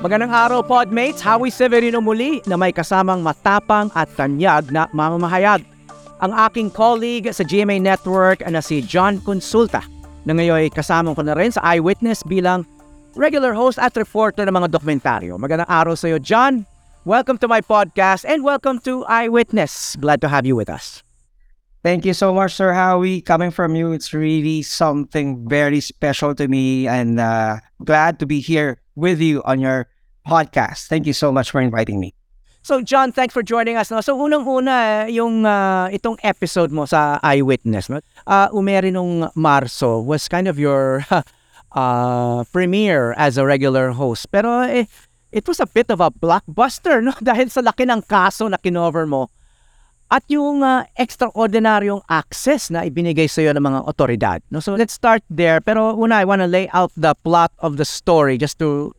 Magandang araw, Podmates! Howie Severino muli na may kasamang matapang at tanyag na mamamahayag. Ang aking colleague sa GMA Network na si John Consulta na ngayon kasama ko na rin sa Eyewitness bilang regular host at reporter ng mga dokumentaryo. Magandang araw sa iyo, John. Welcome to my podcast and welcome to Eyewitness. Glad to have you with us. Thank you so much, Sir Howie. Coming from you, it's really something very special to me and uh, glad to be here with you on your podcast. Thank you so much for inviting me. So John, thanks for joining us. No? So unang-una, yung uh, itong episode mo sa Eyewitness, no? uh, umeri nung Marso was kind of your uh, premiere as a regular host. Pero eh, it was a bit of a blockbuster no? dahil sa laki ng kaso na kinover mo at yung uh, extraordinaryong access na ibinigay sa iyo ng mga otoridad. No? So let's start there. Pero una, I want to lay out the plot of the story just to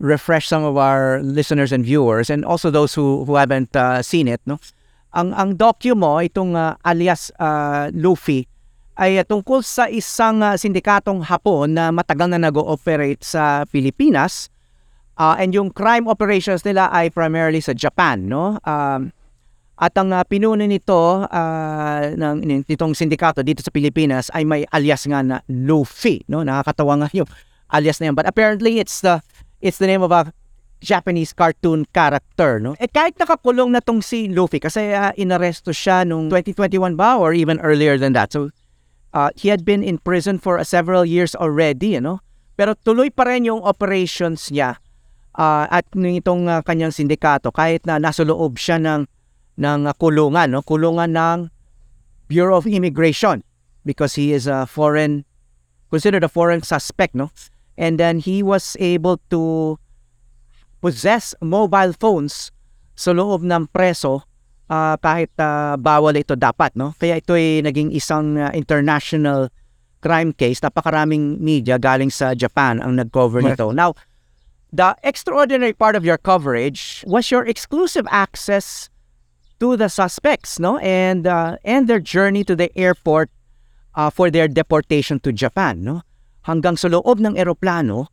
refresh some of our listeners and viewers and also those who, who haven't uh, seen it. No? Ang, ang docu mo, itong uh, alias uh, Luffy, ay uh, tungkol sa isang uh, sindikatong Hapon na matagal na nag-ooperate sa Pilipinas. Uh, and yung crime operations nila ay primarily sa Japan. No? Um, at ang uh, pinuno nito uh, ng nitong sindikato dito sa Pilipinas ay may alias nga na Luffy, no? Nakakatawa nga yung alias na yan. But apparently it's the it's the name of a Japanese cartoon character, no? Eh kahit nakakulong na tong si Luffy kasi uh, inaresto siya nung 2021 ba or even earlier than that. So uh, he had been in prison for uh, several years already, you know? Pero tuloy pa rin yung operations niya uh, at nitong uh, kanyang sindikato kahit na nasa loob siya ng ng uh, kulungan, no? Kulungan ng Bureau of Immigration because he is a foreign considered a foreign suspect, no? And then he was able to possess mobile phones sa loob ng preso uh, kahit uh, bawal ito dapat, no? Kaya ito ay naging isang uh, international crime case. Napakaraming media galing sa Japan ang nag-cover nito. Now, the extraordinary part of your coverage was your exclusive access to the suspects, no? And uh, and their journey to the airport uh, for their deportation to Japan, no? Hanggang sa loob ng eroplano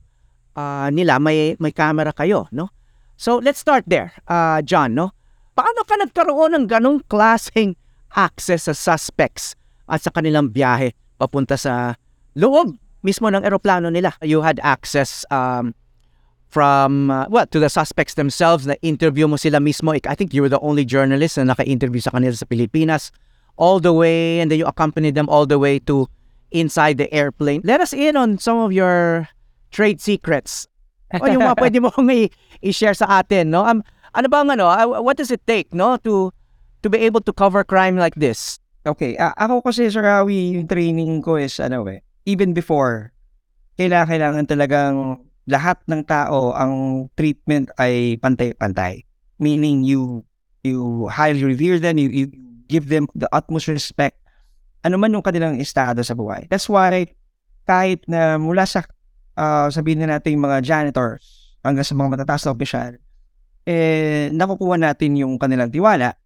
uh, nila may may camera kayo, no? So let's start there, uh, John, no? Paano ka nagkaroon ng ganong klaseng access sa suspects at sa kanilang biyahe papunta sa loob mismo ng eroplano nila? You had access um, from, uh, well, to the suspects themselves, na interview mo sila mismo. I think you were the only journalist na naka-interview sa kanila sa Pilipinas all the way and then you accompanied them all the way to inside the airplane. Let us in on some of your trade secrets. o yung mga pwede mo i-share sa atin, no? Um, ano bang ano, uh, what does it take, no, to to be able to cover crime like this? Okay, uh, ako kasi Sir Howie, yung training ko is ano eh, even before, kailangan, kailangan talagang lahat ng tao ang treatment ay pantay-pantay. Meaning you you highly revere them, you, you give them the utmost respect ano man yung kanilang estado sa buhay. That's why kahit na mula sa uh, sabihin na natin mga janitors hanggang sa mga matataas na opisyal, eh, nakukuha natin yung kanilang tiwala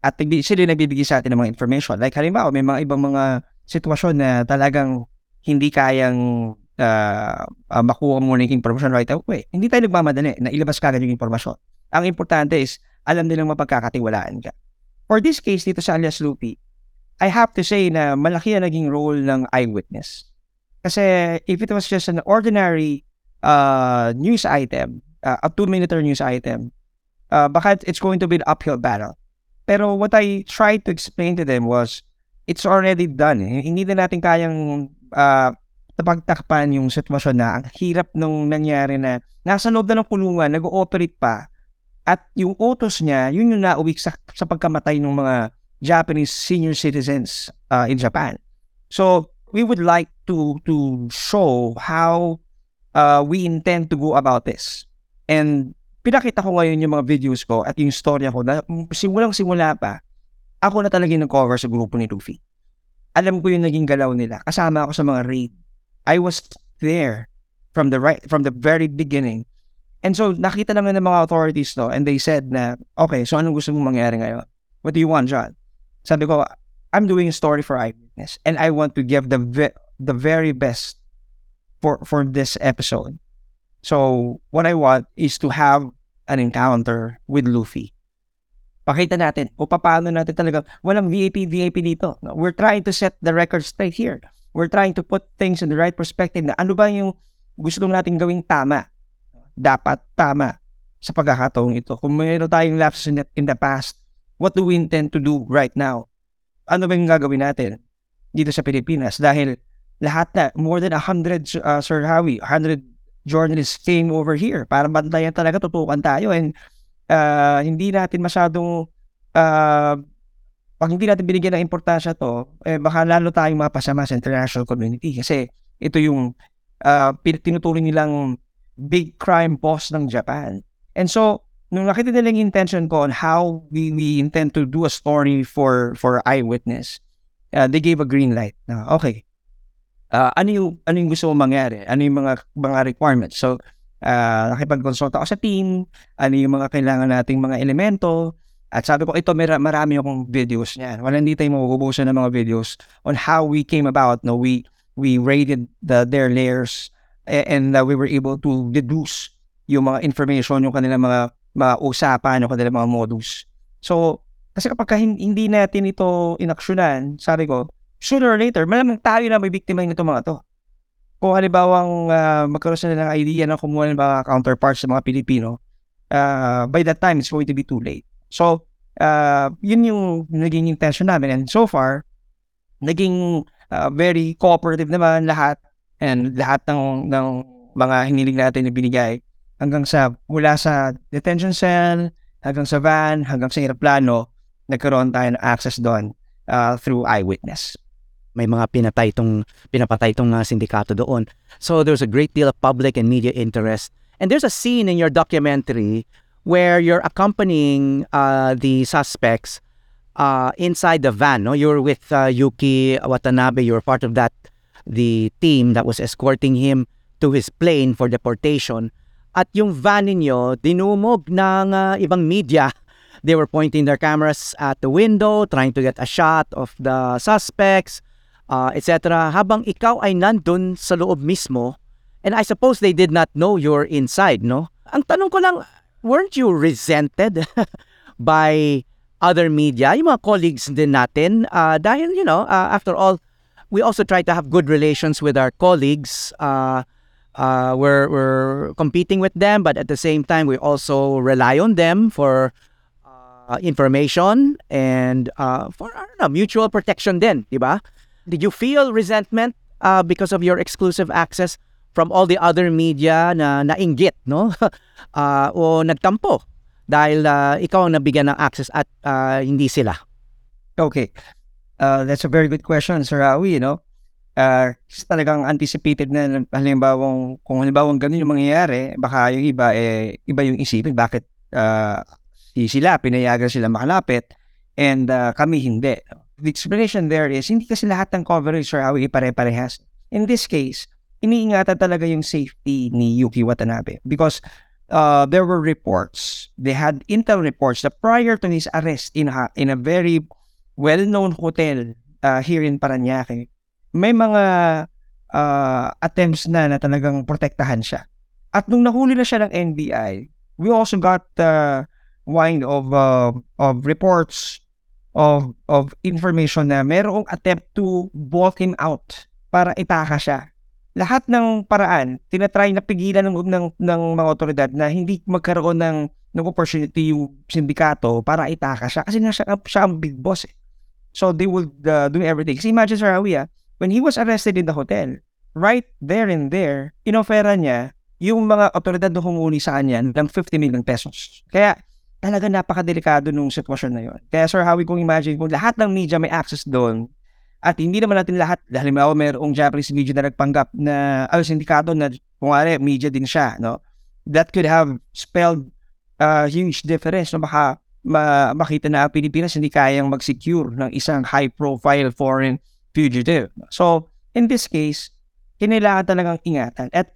at sila nagbibigay sa atin ng mga information. Like halimbawa, may mga ibang mga sitwasyon na talagang hindi kayang uh, uh, makuha mo na yung information right away. Hindi tayo nagmamadali na ilabas ka yung impormasyon. Ang importante is, alam nilang mapagkakatiwalaan ka. For this case dito sa alias Lupi, I have to say na malaki ang naging role ng eyewitness. Kasi if it was just an ordinary uh, news item, uh, a two-minute news item, uh, baka it's going to be an uphill battle. Pero what I tried to explain to them was, it's already done. Eh. Hindi na natin kayang uh, napagtakpan yung sitwasyon na ang hirap nung nangyari na nasa loob na ng kulungan, nag-ooperate pa, at yung utos niya, yun yung nauwi sa, sa pagkamatay ng mga Japanese senior citizens uh, in Japan. So, we would like to to show how uh, we intend to go about this. And pinakita ko ngayon yung mga videos ko at yung storya ko na simulang simula pa, ako na talaga yung nag-cover sa grupo ni Luffy. Alam ko yung naging galaw nila. Kasama ako sa mga raid I was there from the right from the very beginning. And so nakita naman ng mga authorities to and they said na, okay, so anong gusto mong mangyari ngayon? What do you want, John? Sabi ko, I'm doing a story for eyewitness and I want to give the ve- the very best for for this episode. So, what I want is to have an encounter with Luffy. Pakita natin o paano natin talaga, walang VIP, VIP dito. We're trying to set the record straight here. We're trying to put things in the right perspective na ano ba yung gusto natin gawing tama. Dapat tama sa pagkakataong ito. Kung mayroon tayong lapses in the, in the past, what do we intend to do right now? Ano ba yung gagawin natin dito sa Pilipinas? Dahil lahat na, more than 100, uh, Sir Howie, 100 journalists came over here para bantayan talaga, tutukan tayo. And uh, hindi natin masyadong, uh, pag hindi natin binigyan ng importansya to, eh, baka lalo tayong mapasama sa international community. Kasi ito yung uh, tinuturing nilang big crime boss ng Japan. And so, nung nakita nila yung intention ko on how we, we intend to do a story for for eyewitness, uh, they gave a green light. Na, okay, uh, ano yung ano yung gusto mong mangyari? Ano yung mga mga requirements? So, uh, nakipag-consult ako sa team, ano yung mga kailangan nating mga elemento, at sabi ko, ito mar- marami akong videos niyan. Wala hindi tayo mabubusan ng mga videos on how we came about. No, we we rated the their layers and uh, we were able to deduce yung mga information, yung kanilang mga, mga usapan, yung kanilang mga modus. So, kasi kapag hindi natin ito inaksyonan, sabi ko, sooner or later, malamang tayo na may biktima nito mga to. Kung halimbawang uh, magkaroon sila ng idea na kumuha ng mga counterparts sa mga Pilipino, uh, by that time, it's going to be too late. So, uh, yun yung naging intention namin. And so far, naging uh, very cooperative naman lahat and lahat ng, ng mga hiniling natin na binigay hanggang sa mula sa detention cell, hanggang sa van, hanggang sa aeroplano, nagkaroon tayo ng access doon uh, through eyewitness may mga pinatay itong, pinapatay itong uh, sindikato doon. So there's a great deal of public and media interest. And there's a scene in your documentary where you're accompanying uh, the suspects uh, inside the van. No? You're with uh, Yuki Watanabe. You're part of that, the team that was escorting him to his plane for deportation. At yung van ninyo, dinumog ng uh, ibang media. They were pointing their cameras at the window, trying to get a shot of the suspects uh, etc. Habang ikaw ay nandun sa loob mismo, and I suppose they did not know you're inside, no? Ang tanong ko lang, weren't you resented by other media, yung mga colleagues din natin? Uh, dahil, you know, uh, after all, we also try to have good relations with our colleagues. Uh, uh, we're, we're competing with them, but at the same time, we also rely on them for uh, information and uh, for, I don't know, mutual protection din, di ba? Did you feel resentment uh, because of your exclusive access from all the other media na nainggit, no? uh, o nagtampo dahil uh, ikaw ang nabigyan ng access at uh, hindi sila? Okay. Uh, that's a very good question, Sir Awi, you know. Uh, talagang anticipated na halimbawa kung halimbawa ganun yung mangyayari, baka yung iba eh iba yung isipin bakit uh, sila pinayagan sila makalapit and uh, kami hindi the explanation there is, hindi kasi lahat ng coverage or awi pare-parehas. In this case, iniingatan talaga yung safety ni Yuki Watanabe because uh, there were reports, they had intel reports that prior to his arrest in a, in a very well-known hotel uh, here in Paranaque, may mga uh, attempts na na talagang protektahan siya. At nung nahuli na siya ng NBI, we also got uh, wind of uh, of reports of of information na merong attempt to walk him out para itaka siya. Lahat ng paraan, tinatry na pigilan ng, ng, ng mga otoridad na hindi magkaroon ng, ng opportunity yung sindikato para itaka siya kasi nga siya, siya ang big boss eh. So they would uh, do everything. Kasi imagine Sir Hawi ah, when he was arrested in the hotel, right there and there, inofera niya yung mga otoridad na humuli sa kanya ng 50 million pesos. Kaya talaga napakadelikado nung sitwasyon na yon. Kaya Sir Howie, kung imagine kung lahat ng media may access doon, at hindi naman natin lahat, halimbawa mayroong Japanese media na nagpanggap na, ay, sindikato na, kung ano, media din siya, no? That could have spelled a uh, huge difference, no? Baka ma- makita na ang Pilipinas hindi kayang mag-secure ng isang high-profile foreign fugitive. So, in this case, kinailangan talagang ingatan. At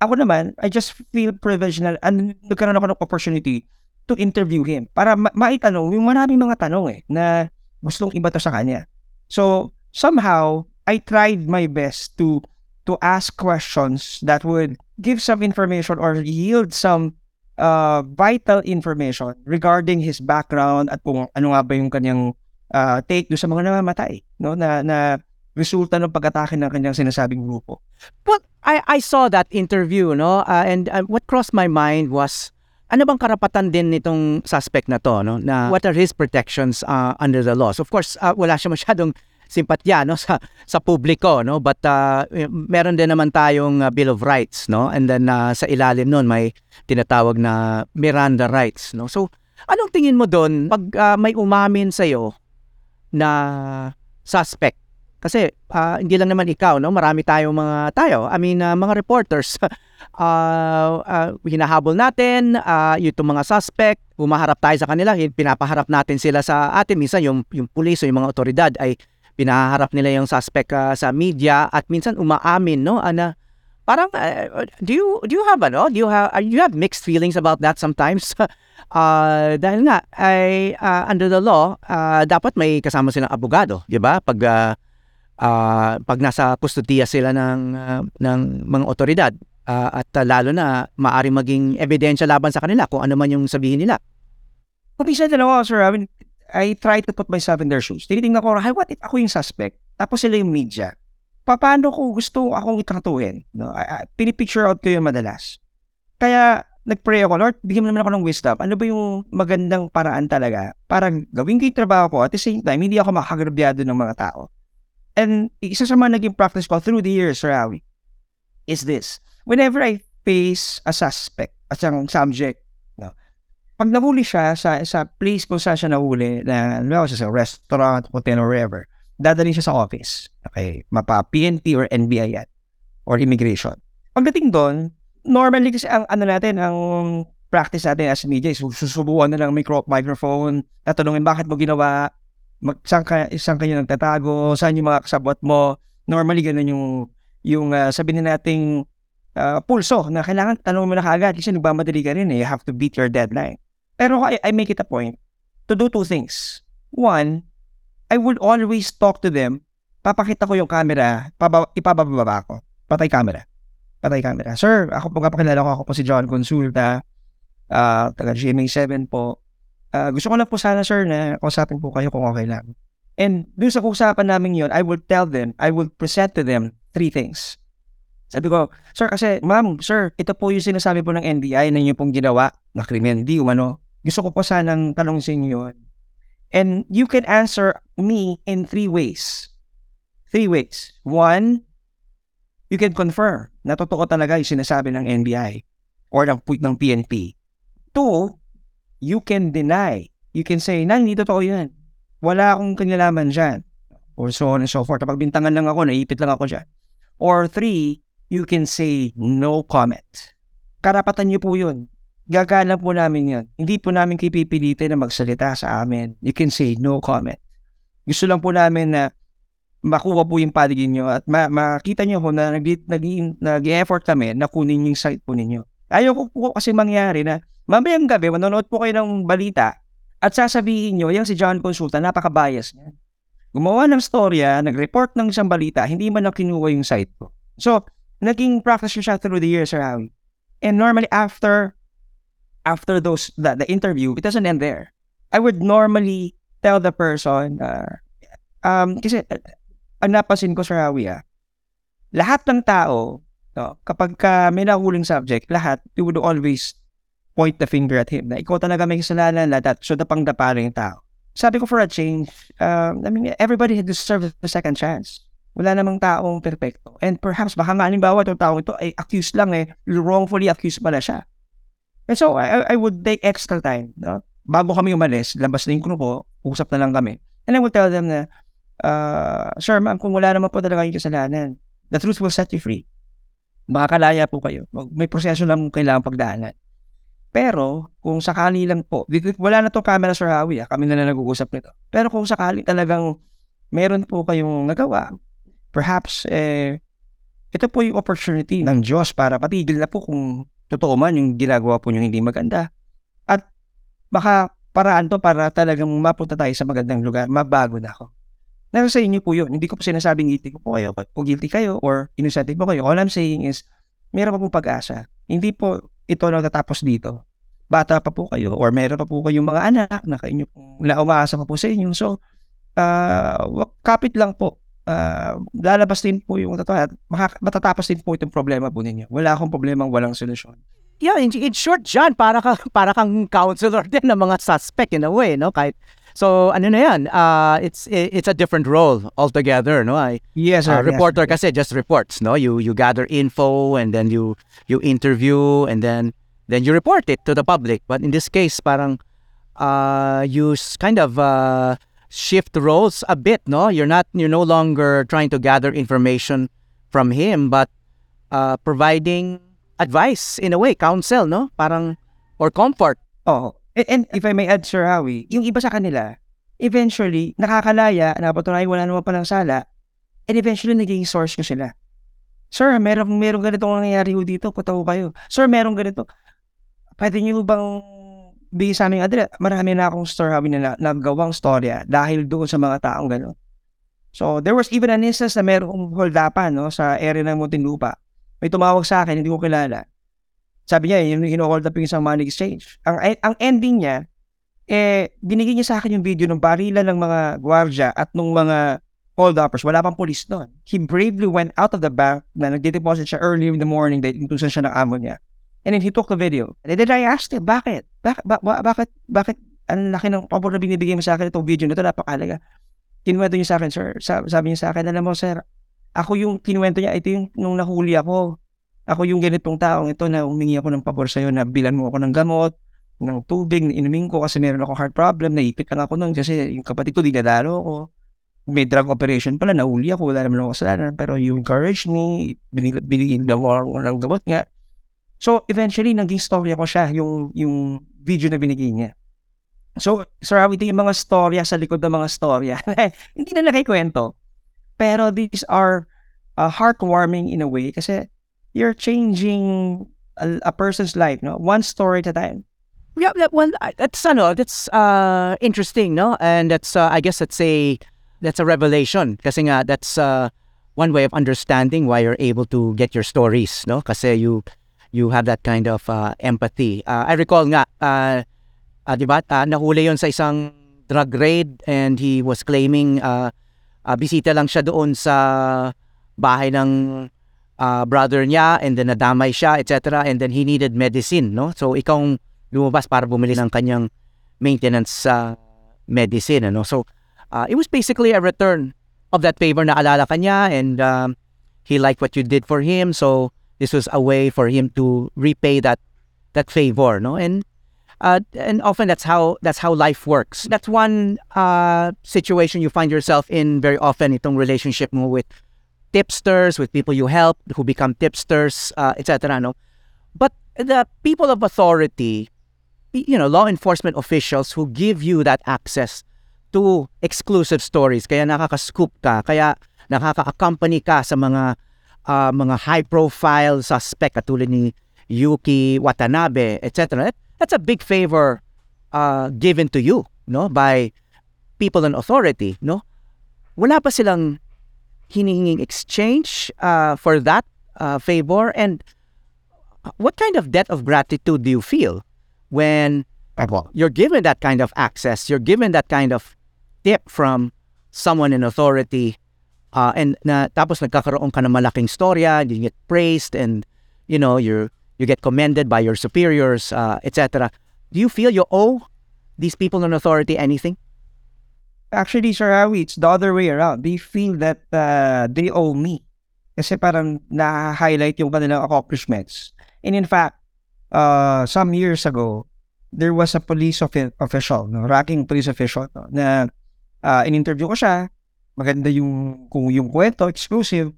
ako naman, I just feel na and nagkaroon ako ng opportunity to interview him para ma- maitanong yung maraming mga tanong eh na gustong iba to sa kanya. So, somehow, I tried my best to to ask questions that would give some information or yield some uh, vital information regarding his background at kung ano nga ba yung kanyang uh, take do sa mga namamatay no na na resulta ng pag-atake ng kanyang sinasabing grupo. Well, I I saw that interview, no? Uh, and uh, what crossed my mind was ano bang karapatan din nitong suspect na to, no? Na what are his protections uh, under the laws? Of course, uh, wala siya masyadong simpatya no? Sa sa publiko no? But uh, meron din naman tayong uh, Bill of Rights no? And then uh, sa ilalim noon may tinatawag na Miranda rights no? So anong tingin mo doon pag uh, may umamin sa iyo na suspect? Kasi uh, hindi lang naman ikaw no? Marami tayong mga tayo. I mean uh, mga reporters uh, uh, hinahabol natin uh, yung mga suspect. Umaharap tayo sa kanila pinapaharap natin sila sa atin. Minsan yung yung pulis o yung mga otoridad ay pinaharap nila yung suspect uh, sa media at minsan umaamin no ana parang uh, do you do you have ano do you have uh, you have mixed feelings about that sometimes? Uh, dahil nga ay uh, under the law uh, dapat may kasama silang abogado di ba? Pag uh, uh, pag nasa kustodiya sila ng uh, ng mga otoridad uh, at uh, lalo na maari maging ebidensya laban sa kanila kung ano man yung sabihin nila. Kung minsan dalawa, sir, I mean, I try to put myself in their shoes. Tinitingnan ko, hey, what if ako yung suspect? Tapos sila yung media. Paano ko gusto akong itratuhin? No? I, I, pinipicture out ko yung madalas. Kaya, nag-pray ako, Lord, bigyan mo naman ako ng wisdom. Ano ba yung magandang paraan talaga para gawin ko yung trabaho ko at the same time, hindi ako makagrabyado ng mga tao. And isa sa mga naging practice ko through the years, Sir Awi, is this. Whenever I face a suspect, as ang subject, pag nahuli siya sa, sa place kung saan siya nahuli, na, ano sa restaurant, hotel, or wherever, dadalhin siya sa office. Okay, mapa PNP or NBI yan, or immigration. Pagdating doon, normally kasi ang ano natin, ang practice natin as media is susubukan na lang micro, microphone, tatanungin bakit mo ginawa, mag, saan, ka, saan kayo nagtatago, saan yung mga kasabot mo. Normally, ganun yung, yung uh, sabihin nating uh, pulso na kailangan tanong mo na kagad kasi nagmamadali ka rin eh. You have to beat your deadline. Pero I, I make it a point to do two things. One, I would always talk to them. Papakita ko yung camera, paba, ipababa ko. Patay camera. Patay camera. Sir, ako po kapakilala ko, ako po si John Consulta, uh, taga GMA7 po. Uh, gusto ko lang po sana, sir, na kausapin po kayo kung okay lang. And dun sa usapan namin yon, I would tell them, I would present to them three things. Sabi ko, sir, kasi, ma'am, sir, ito po yung sinasabi po ng NBI na inyo pong ginawa na krimen. Hindi, umano, gusto ko po sanang tanong sa inyo. And you can answer me in three ways. Three ways. One, you can confirm na totoo talaga yung sinasabi ng NBI or ng, ng PNP. Two, you can deny. You can say, na, hindi totoo yan. Wala akong kanilaman dyan. Or so on and so forth. Kapag bintangan lang ako, naipit lang ako dyan. Or three, you can say no comment. Karapatan niyo po yun gagana po namin yan. Hindi po namin kayo pipilitin na magsalita sa amin. You can say no comment. Gusto lang po namin na makuha po yung paligid nyo at ma- makita nyo ko na nag-effort kami na kunin yung site po ninyo. Ayaw ko po kasi mangyari na mamayang gabi, manonood po kayo ng balita at sasabihin nyo, yung si John Consulta, napaka-bias niya. Gumawa ng storya, nag-report ng isang balita, hindi man lang kinuha yung site ko. So, naging practice siya through the years, Sir Howie. And normally after after those the, the interview, it doesn't end there. I would normally tell the person, uh, um, kasi uh, ang napansin ko sa Rawi, ah, lahat ng tao, no, kapag ka may nahuling subject, lahat, you would always point the finger at him na ikaw talaga may kasalanan na that so dapang dapa yung tao. Sabi ko for a change, um, I mean, everybody deserves a second chance. Wala namang taong perfecto. And perhaps, baka nga halimbawa itong tao ito ay accused lang eh, wrongfully accused pala siya. And so, I, I would take extra time. No? Bago kami umalis, labas na yung grupo, usap na lang kami. And I would tell them na, uh, Sir, ma'am, kung wala naman po talaga yung kasalanan, the truth will set you free. Makakalaya po kayo. May proseso lang kailangan pagdaanan. Pero, kung sakali lang po, wala na to camera Sir Howie, ah, kami na lang nag-uusap nito. Pero kung sakali talagang meron po kayong nagawa, perhaps, eh, ito po yung opportunity ng Diyos para patigil na po kung totoo man yung ginagawa po nyo hindi maganda. At baka paraan to para talagang mapunta tayo sa magandang lugar, mabago na ako. Nasa sa inyo po yun. Hindi ko po sinasabing guilty ko po kayo. Kung guilty kayo or innocent po kayo, all I'm saying is, meron pa po pag-asa. Hindi po ito natatapos dito. Bata pa po kayo or meron pa po kayong mga anak na kayo na umaasa pa po sa inyo. So, uh, kapit lang po. Uh, lalabas din po yung totoo. Matatapos din po itong problema po ninyo. Wala akong problemang walang solusyon. Yeah, in, in short, John, para, ka, para kang counselor din ng mga suspect in a way, no? Kahit, so, ano na yan, uh, it's, it's a different role altogether, no? I, yes, sir. uh, reporter yes, kasi just reports, no? You, you gather info and then you, you interview and then, then you report it to the public. But in this case, parang, uh, you kind of, uh, shift roles a bit, no? You're not, you're no longer trying to gather information from him, but uh, providing advice in a way, counsel, no? Parang, or comfort. Oh, and, and if I may add, Sir Howie, yung iba sa kanila, eventually, nakakalaya, napatunayan wala naman palang sala, and eventually, naging source ko sila. Sir, meron, meron ganitong nangyayari ho dito, ko kayo. Sir, meron ganito. Pwede niyo bang bigay sa aming address? Marami na akong Sir Howie na naggawang storya dahil doon sa mga taong gano'n. So, there was even an instance na merong holdapan no, sa area ng Muntinlupa may tumawag sa akin, hindi ko kilala. Sabi niya, yung hinohold up yung isang money exchange. Ang, ang ending niya, eh, binigay niya sa akin yung video ng barila ng mga gwardya at nung mga hold-uppers. Wala pang police doon. He bravely went out of the bank na nagde-deposit siya early in the morning dahil intusan siya ng amo niya. And then he took the video. And then I asked him, bakit? Bak- ba- ba- bakit? Bakit? Ang laki ng pabor na binibigay mo sa akin itong video na ito, napakalaga. Kinuwento niya sa akin, sir. Sabi niya sa akin, alam mo, sir, ako yung kinuwento niya, ito yung nung nahuli ako. Ako yung ganitong taong ito na humingi ako ng pabor sa'yo na bilan mo ako ng gamot, ng tubig, na inumin ko kasi meron ako heart problem, naipit lang ako nun kasi yung kapatid ko dinadalo ko. May drug operation pala, nahuli ako, wala naman ako kasalanan, pero you encouraged me, binigyan daw ako ng gamot nga. So, eventually, naging story ako siya, yung, yung video na binigay niya. So, Sir Awi, yung mga storya sa likod ng mga storya, hindi na nakikwento. Pero these are uh, heartwarming in a way kasi you're changing a, a person's life, no? One story at a time. Yeah, that one that's ano, that's uh interesting, no? And that's uh, I guess that's a that's a revelation kasi nga that's uh one way of understanding why you're able to get your stories, no? Kasi you you have that kind of uh, empathy. Uh, I recall nga uh, uh, 'di ba? Uh, nahuli 'yon sa isang drug raid and he was claiming uh, uh, bisita lang siya doon sa bahay ng uh, brother niya and then nadamay siya, etc. And then he needed medicine, no? So ikaw lumabas para bumili ng kanyang maintenance sa uh, medicine, ano? So uh, it was basically a return of that favor na alala ka niya and um, he liked what you did for him. So this was a way for him to repay that that favor, no? And uh, and often that's how that's how life works. That's one uh, situation you find yourself in very often itong relationship mo with tipsters, with people you help who become tipsters, uh, etc. No, but the people of authority, you know, law enforcement officials who give you that access to exclusive stories, kaya nakaka-scoop ka, kaya nakaka-accompany ka sa mga uh, mga high-profile suspect katulad ni Yuki Watanabe, etc. That's a big favor uh, given to you, no, by people in authority, no? Wala pa silang hinihinging exchange uh, for that uh, favor? And what kind of debt of gratitude do you feel when you're given that kind of access, you're given that kind of tip from someone in authority, uh, and na, tapos nagkakaroon ka ng malaking storya, you get praised, and you know, you you get commended by your superiors, uh, etc. Do you feel you owe these people in authority anything? Actually, Sir Howie, it's the other way around. They feel that uh, they owe me. Kasi parang na-highlight yung kanilang accomplishments. And in fact, uh, some years ago, there was a police of- official, no, ranking police official, no, na uh, in-interview ko siya. Maganda yung, kung yung kwento, exclusive.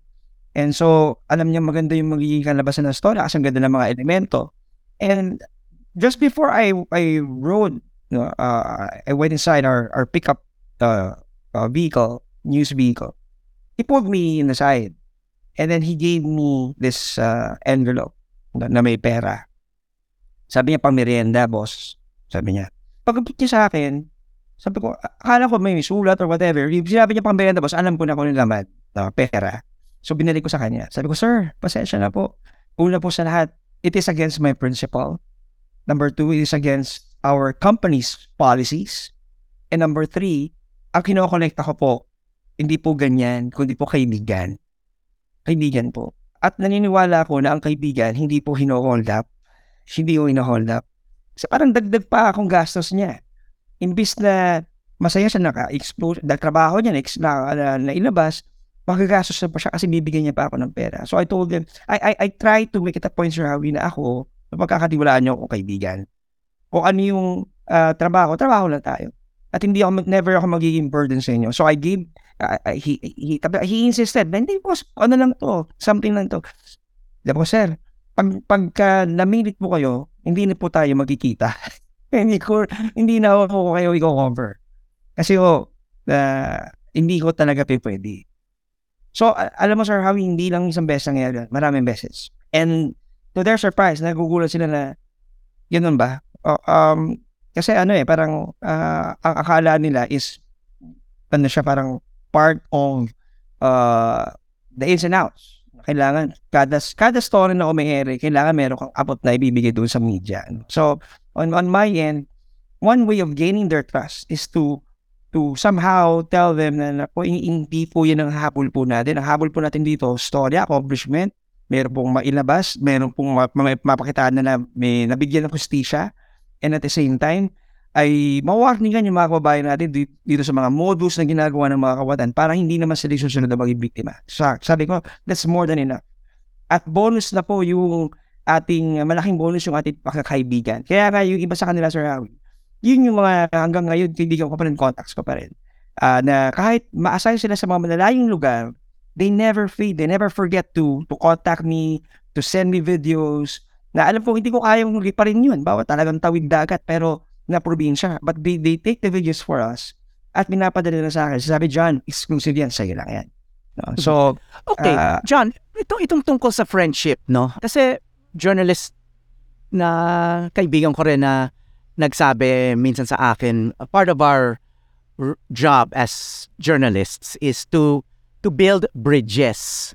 And so, alam niya maganda yung magiging kalabasan ng story kasi ang ganda ng mga elemento. And just before I I rode, uh, I went inside our, our pickup uh, uh, vehicle, news vehicle. He pulled me in the side. And then he gave me this uh, envelope na, na may pera. Sabi niya, pang merienda, boss. Sabi niya. Pagkabit niya sa akin, Sabi ko, akala ko may sulat or whatever. Sinabi niya pambenta, boss, alam ko na kung yung laman, na pera. So, binalik ko sa kanya. Sabi ko, sir, pasensya na po. Una po sa lahat, it is against my principle. Number two, it is against our company's policies. And number three, ang kinokolekta ko po, hindi po ganyan, kundi po kaibigan. Kaibigan po. At naniniwala ako na ang kaibigan, hindi po hino-hold up. Hindi po hino-hold up. So, parang dagdag pa akong gastos niya. Imbis na masaya siya naka-explore, trabaho niya, na, na, na, nailabas, magagastos na pa siya kasi bibigyan niya pa ako ng pera. So I told them, I, I, I try to make it a point, Sir Howie, na ako, napagkakatiwalaan niyo ako kaibigan. Kung ano yung ah, trabaho, trabaho lang tayo. At hindi ako, never ako magiging burden sa inyo. So I gave, uh, he, he, tabi- he insisted, na hindi po, ano lang to, something lang to. Sabi ko, sir, pag, pagka namilit po kayo, hindi na po tayo magkikita. hindi ko, hindi na ako kayo i-cover. Kasi ho, ah, hindi ko talaga pwede. So, alam mo, Sir Howie, hindi lang isang beses nangyari yun. Maraming beses. And to their surprise, nagugulat sila na, ganun ba? O, um, kasi ano eh, parang ah, ang akala nila is, ano siya, parang part of uh, the ins and outs. Kailangan, kada, kada story na umiere, kailangan meron kang abot na ibibigay doon sa media. So, on, on my end, one way of gaining their trust is to to somehow tell them na, na po, hin- hindi po yan ang habol po natin. Ang habol po natin dito, story, accomplishment, meron pong mailabas, meron pong ma- ma- mapakitaan na, na may nabigyan ng justisya, and at the same time, ay mawarningan yung mga kababayan natin di- dito sa mga modus na ginagawa ng mga kawatan para hindi naman sila susunod na maging biktima. Sa, sabi ko, that's more than enough. At bonus na po yung ating, malaking bonus yung ating pagkakaibigan. Kaya nga yung iba sa kanila, Sir Howie, yun yung mga hanggang ngayon, kaibigan ko pa rin, contacts ko pa rin. Ah, na kahit ma-assign sila sa mga malalayong lugar, they never fade, they never forget to to contact me, to send me videos, na alam ko hindi ko kayang liparin yun, bawat talagang tawid dagat, pero na probinsya. But they, they take the videos for us at pinapadala na sa akin. Sabi, John, exclusive yan, sa'yo lang yan. No? So, Okay, Ah. John, ito, itong tungkol sa friendship, no? Kasi journalist na kaibigan ko rin na nagsabi minsan sa akin, a part of our job as journalists is to to build bridges.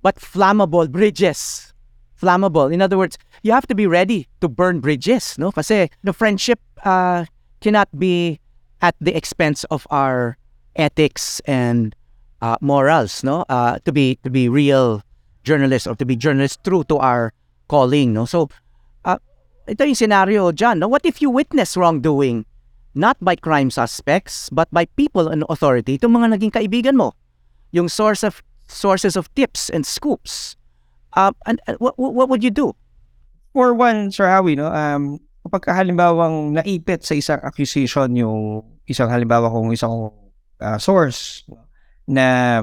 But flammable bridges. Flammable. In other words, you have to be ready to burn bridges, no? Kasi the friendship uh, cannot be at the expense of our ethics and uh, morals, no? Uh, to be to be real journalists or to be journalists true to our calling, no? So, uh, ito yung scenario dyan, no? What if you witness wrongdoing not by crime suspects but by people in authority, itong mga naging kaibigan mo, yung source of sources of tips and scoops. Uh, and, and what what would you do? For one, Sir Howie, no, um, kapag halimbawang naipit sa isang accusation yung isang halimbawa kung isang uh, source na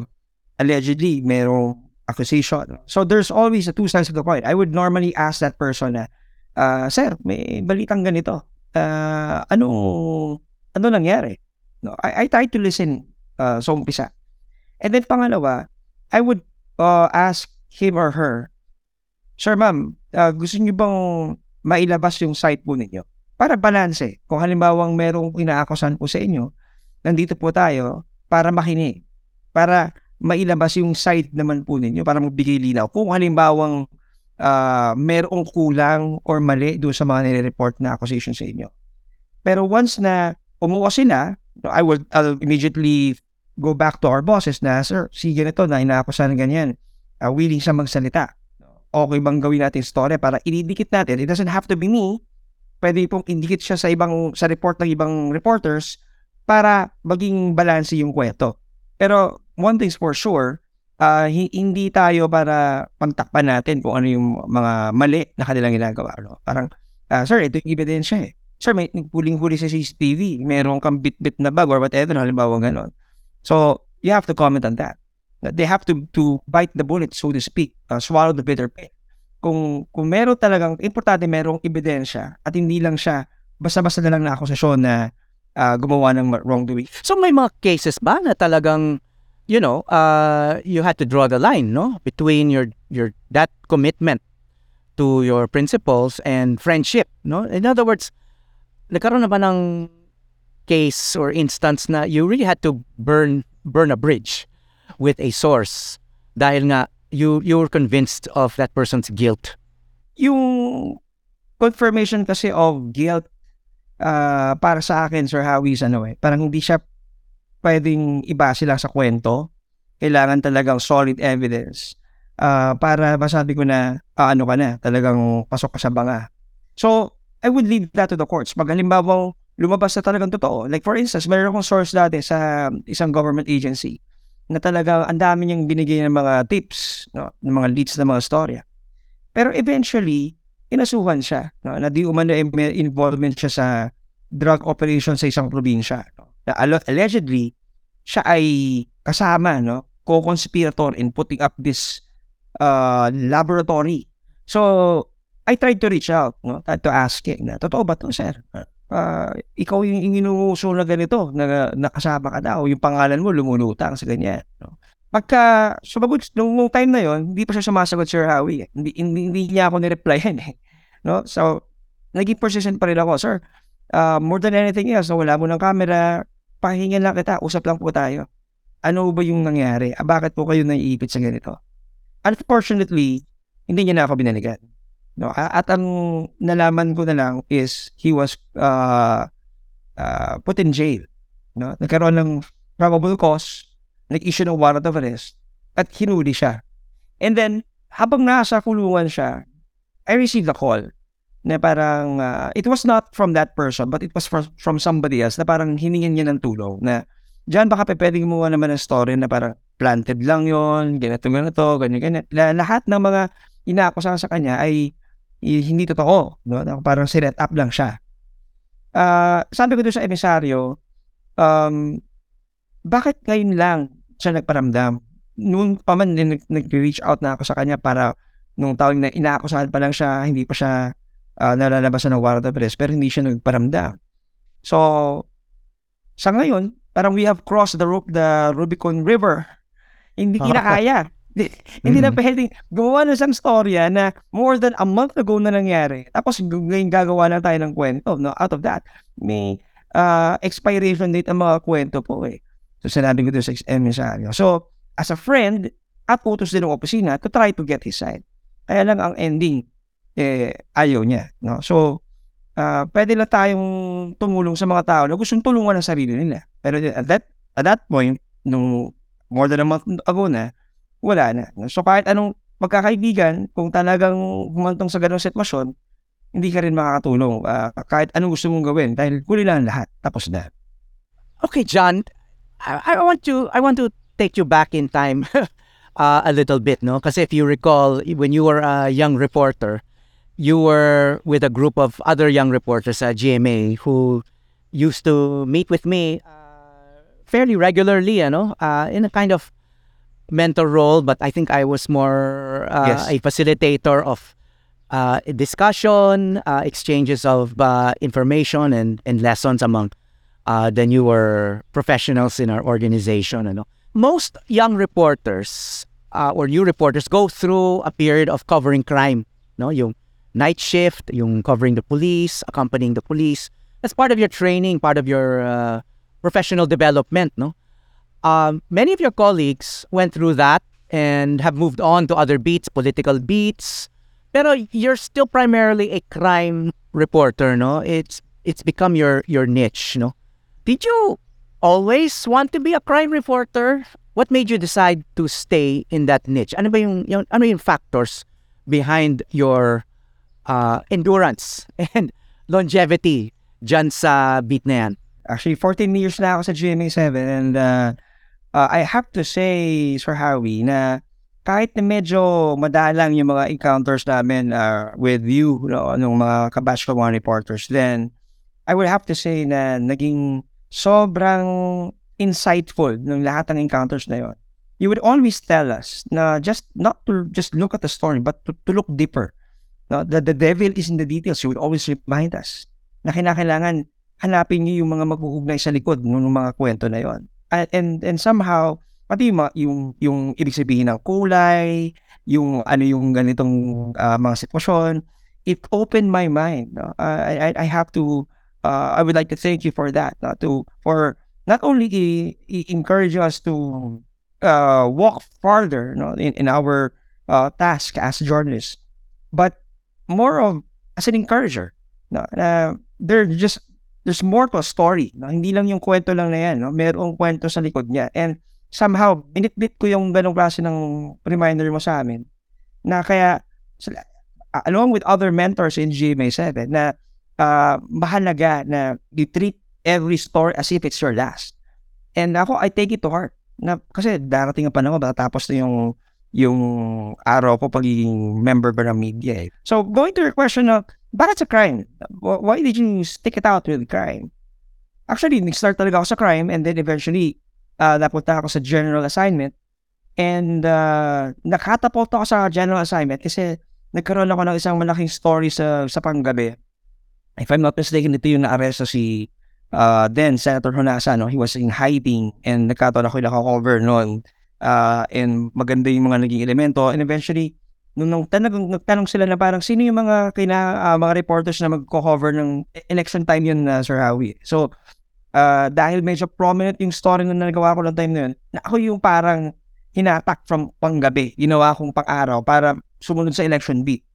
allegedly merong accusation. So there's always a two sides of the coin. I would normally ask that person na, uh, Sir, may balitang ganito. Uh, ano, ano nangyari? No, I, I try to listen uh, sa umpisa. And then pangalawa, I would uh, ask him or her, Sir ma'am, ah, gusto niyo bang mailabas yung site po ninyo? Para balanse. Kung halimbawang merong inaakusan po sa inyo, nandito po tayo para makinig. Para mailabas yung site naman po ninyo para magbigay linaw. Kung halimbawang ah, merong kulang or mali doon sa mga nire-report na accusation sa inyo. Pero once na umuha sila, I will I'll immediately go back to our bosses na, Sir, si ganito na inaakusan ng ganyan. Ah, willing siya magsalita okay bang gawin natin story para ididikit natin. It doesn't have to be me. Pwede pong indikit siya sa ibang sa report ng ibang reporters para maging balanse yung kwento. Pero one thing's for sure, hi- hindi tayo para pantakpan natin kung ano yung mga mali na kanilang ginagawa. No? Parang, ah, sir, ito yung ebidensya eh. Sir, may huling-huli sa CCTV, meron kang bit-bit na bag or whatever, halimbawa ganon. So, you have to comment on that they have to to bite the bullet so to speak uh, swallow the bitter pill. Kung kung meron talagang importante merong ebidensya at hindi lang siya basta-basta na lang na akusasyon na ah, gumawa ng wrongdoing. So may mga cases ba na talagang you know, uh, you had to draw the line, no, between your your that commitment to your principles and friendship, no? In other words, nagkaroon na ba ng case or instance na you really had to burn burn a bridge with a source dahil nga you you were convinced of that person's guilt. Yung confirmation kasi of guilt ah, para sa akin, Sir Howie, is ano eh, parang hindi siya pwedeng ibase lang sa kwento. Kailangan talagang solid evidence ah, para masabi ko na ah, ano ka na, talagang pasok ka sa banga. So, I would leave that to the courts. Pag halimbawa lumabas na talagang totoo. Like for instance, meron akong source dati sa isang government agency na talaga ang dami niyang binigay ng mga tips, no, ng mga leads ng mga storya. Pero eventually, inasuhan siya, no, na di umano eh, involvement siya sa drug operation sa isang probinsya. No. Na allegedly, siya ay kasama, no, co-conspirator in putting up this uh, laboratory. So, I tried to reach out, no, to ask him na, totoo ba to, sir? Ah, ikaw yung inuuso na ganito, na nakasama ka daw, yung pangalan mo lumulutang sa ganyan. No? Pagka sumagot, nung, nung time na yon hindi pa siya sumasagot, Sir Howie. Hindi, hindi, hindi niya ako nireplyan eh. No? So, naging persistent pa rin ako, Sir, uh, more than anything else, no, wala mo ng camera, pahingan lang kita, usap lang po tayo. Ano ba yung nangyari? Ah, bakit po kayo naiipit sa ganito? Unfortunately, hindi niya na ako binalikan. No, at ang nalaman ko na lang is he was uh, uh, put in jail. No? Nagkaroon ng probable cause, nag-issue ng warrant of arrest, at hinuli siya. And then, habang nasa kulungan siya, I received a call na parang, uh, it was not from that person, but it was from, from somebody else na parang hiningin niya ng tulong na, Diyan baka pwedeng gumawa naman ng story na parang planted lang yon ganito, ganito, ganyan, ganyan. Lahat ng mga inaakusahan sa kanya ay hindi totoo. No? Parang sinet up lang siya. Uh, sabi ko doon sa emisaryo, um, bakit ngayon lang siya nagparamdam? Noon pa man nag- nag-reach out na ako sa kanya para nung taon na inaakusahan pa lang siya, hindi pa siya uh, nalalabasan ng warrant of arrest, pero hindi siya nagparamdam. So, sa ngayon, parang we have crossed the, the Rubicon River. Hindi kinakaya. Hindi na pwedeng gumawa na isang storya na more than a month ago na nangyari. Tapos ngayon gagawa na tayo ng kwento. No? Out of that, may uh, expiration date ang mga kwento po eh. So sinabi ko doon sa emisaryo. So, as a friend, at utos din ng opisina to try to get his side. Kaya lang ang ending, eh, ayaw niya. No? So, uh, pwede lang tayong tumulong sa mga tao na gustong tulungan ang sarili nila. Pero at that, at that point, nung more than a month ago na, wala na. So kahit anong magkakaibigan, kung talagang humantong sa ganong sitwasyon, hindi ka rin makakatulong. Ah, kahit anong gusto mong gawin, dahil huli lang lahat. Tapos na. Okay, John, I, I want to I want to take you back in time uh, a little bit, no? Kasi if you recall, when you were a young reporter, you were with a group of other young reporters at GMA who used to meet with me uh, fairly regularly, ano, uh, in a kind of mentor role, but I think I was more uh, Yes. a facilitator of uh, discussion, uh, exchanges of uh, information and, and lessons among uh, the newer professionals in our organization. Ano. Most young reporters uh, or new reporters go through a period of covering crime. No? Yung night shift, yung covering the police, accompanying the police. That's part of your training, part of your uh, professional development. No? Um, many of your colleagues went through that and have moved on to other beats, political beats. Pero you're still primarily a crime reporter, no? It's it's become your your niche, no? Did you always want to be a crime reporter? What made you decide to stay in that niche? Ano ba yung, yung ano yung factors behind your uh, endurance and longevity dyan sa beat na yan? Actually, 14 years na ako sa GMA7 and uh, uh, I have to say, Sir Howie, na kahit na medyo madalang yung mga encounters namin uh, with you, no, nung mga kabatch ko mga reporters, then I would have to say na naging sobrang insightful ng lahat ng encounters na yon. You would always tell us na just not to just look at the story, but to, to look deeper. No, the, the devil is in the details. You would always remind us na kinakailangan hanapin niyo yung mga maghuhugnay sa likod ng mga kwento na yon. And, and somehow pati yung, yung ibig sabihin ng kulay, yung ano yung ganitong ah, mga sitwasyon, it opened my mind. No? Uh, I I- have to uh, I would like to thank you for that. Uh, to for not only i- i- encourage us to uh, walk farther no, in, in our uh, task as journalists, but more of as an encourager. No, na there just there's more to a story. No? Hindi lang yung kwento lang na yan. No? Merong kwento sa likod niya. And somehow, binitbit ko yung ganong klase ng reminder mo sa amin na kaya along with other mentors in GMA7 na uh, mahalaga na you treat every story as if it's your last. And ako, I take it to heart. Na, kasi darating ang panahon, tapos na yung yung araw ko pagiging member ba ng media eh. So, going to your question of, bakit sa crime? Wh- Why did you stick it out with crime? Actually, nag-start talaga ako sa crime and then eventually, uh, napunta ako sa general assignment and uh, nakatapot ako sa general assignment kasi nagkaroon ako ng isang malaking story sa, sa panggabi. If I'm not mistaken, ito yung na-arresto si uh, then Senator Honasa, no? He was in hiding and nagkataon ako yung nakakover noon. Uh, and maganda yung mga naging elemento. And eventually, nung, nung tanong, nagtanong sila na parang sino yung mga kina, uh, mga reporters na magko-cover ng election time yun na Sir Howie. So, uh, dahil medyo prominent yung story na nagawa ko ng time na yun, na ako yung parang hinatak from panggabi, ginawa kong pang-araw para sumunod sa election beat.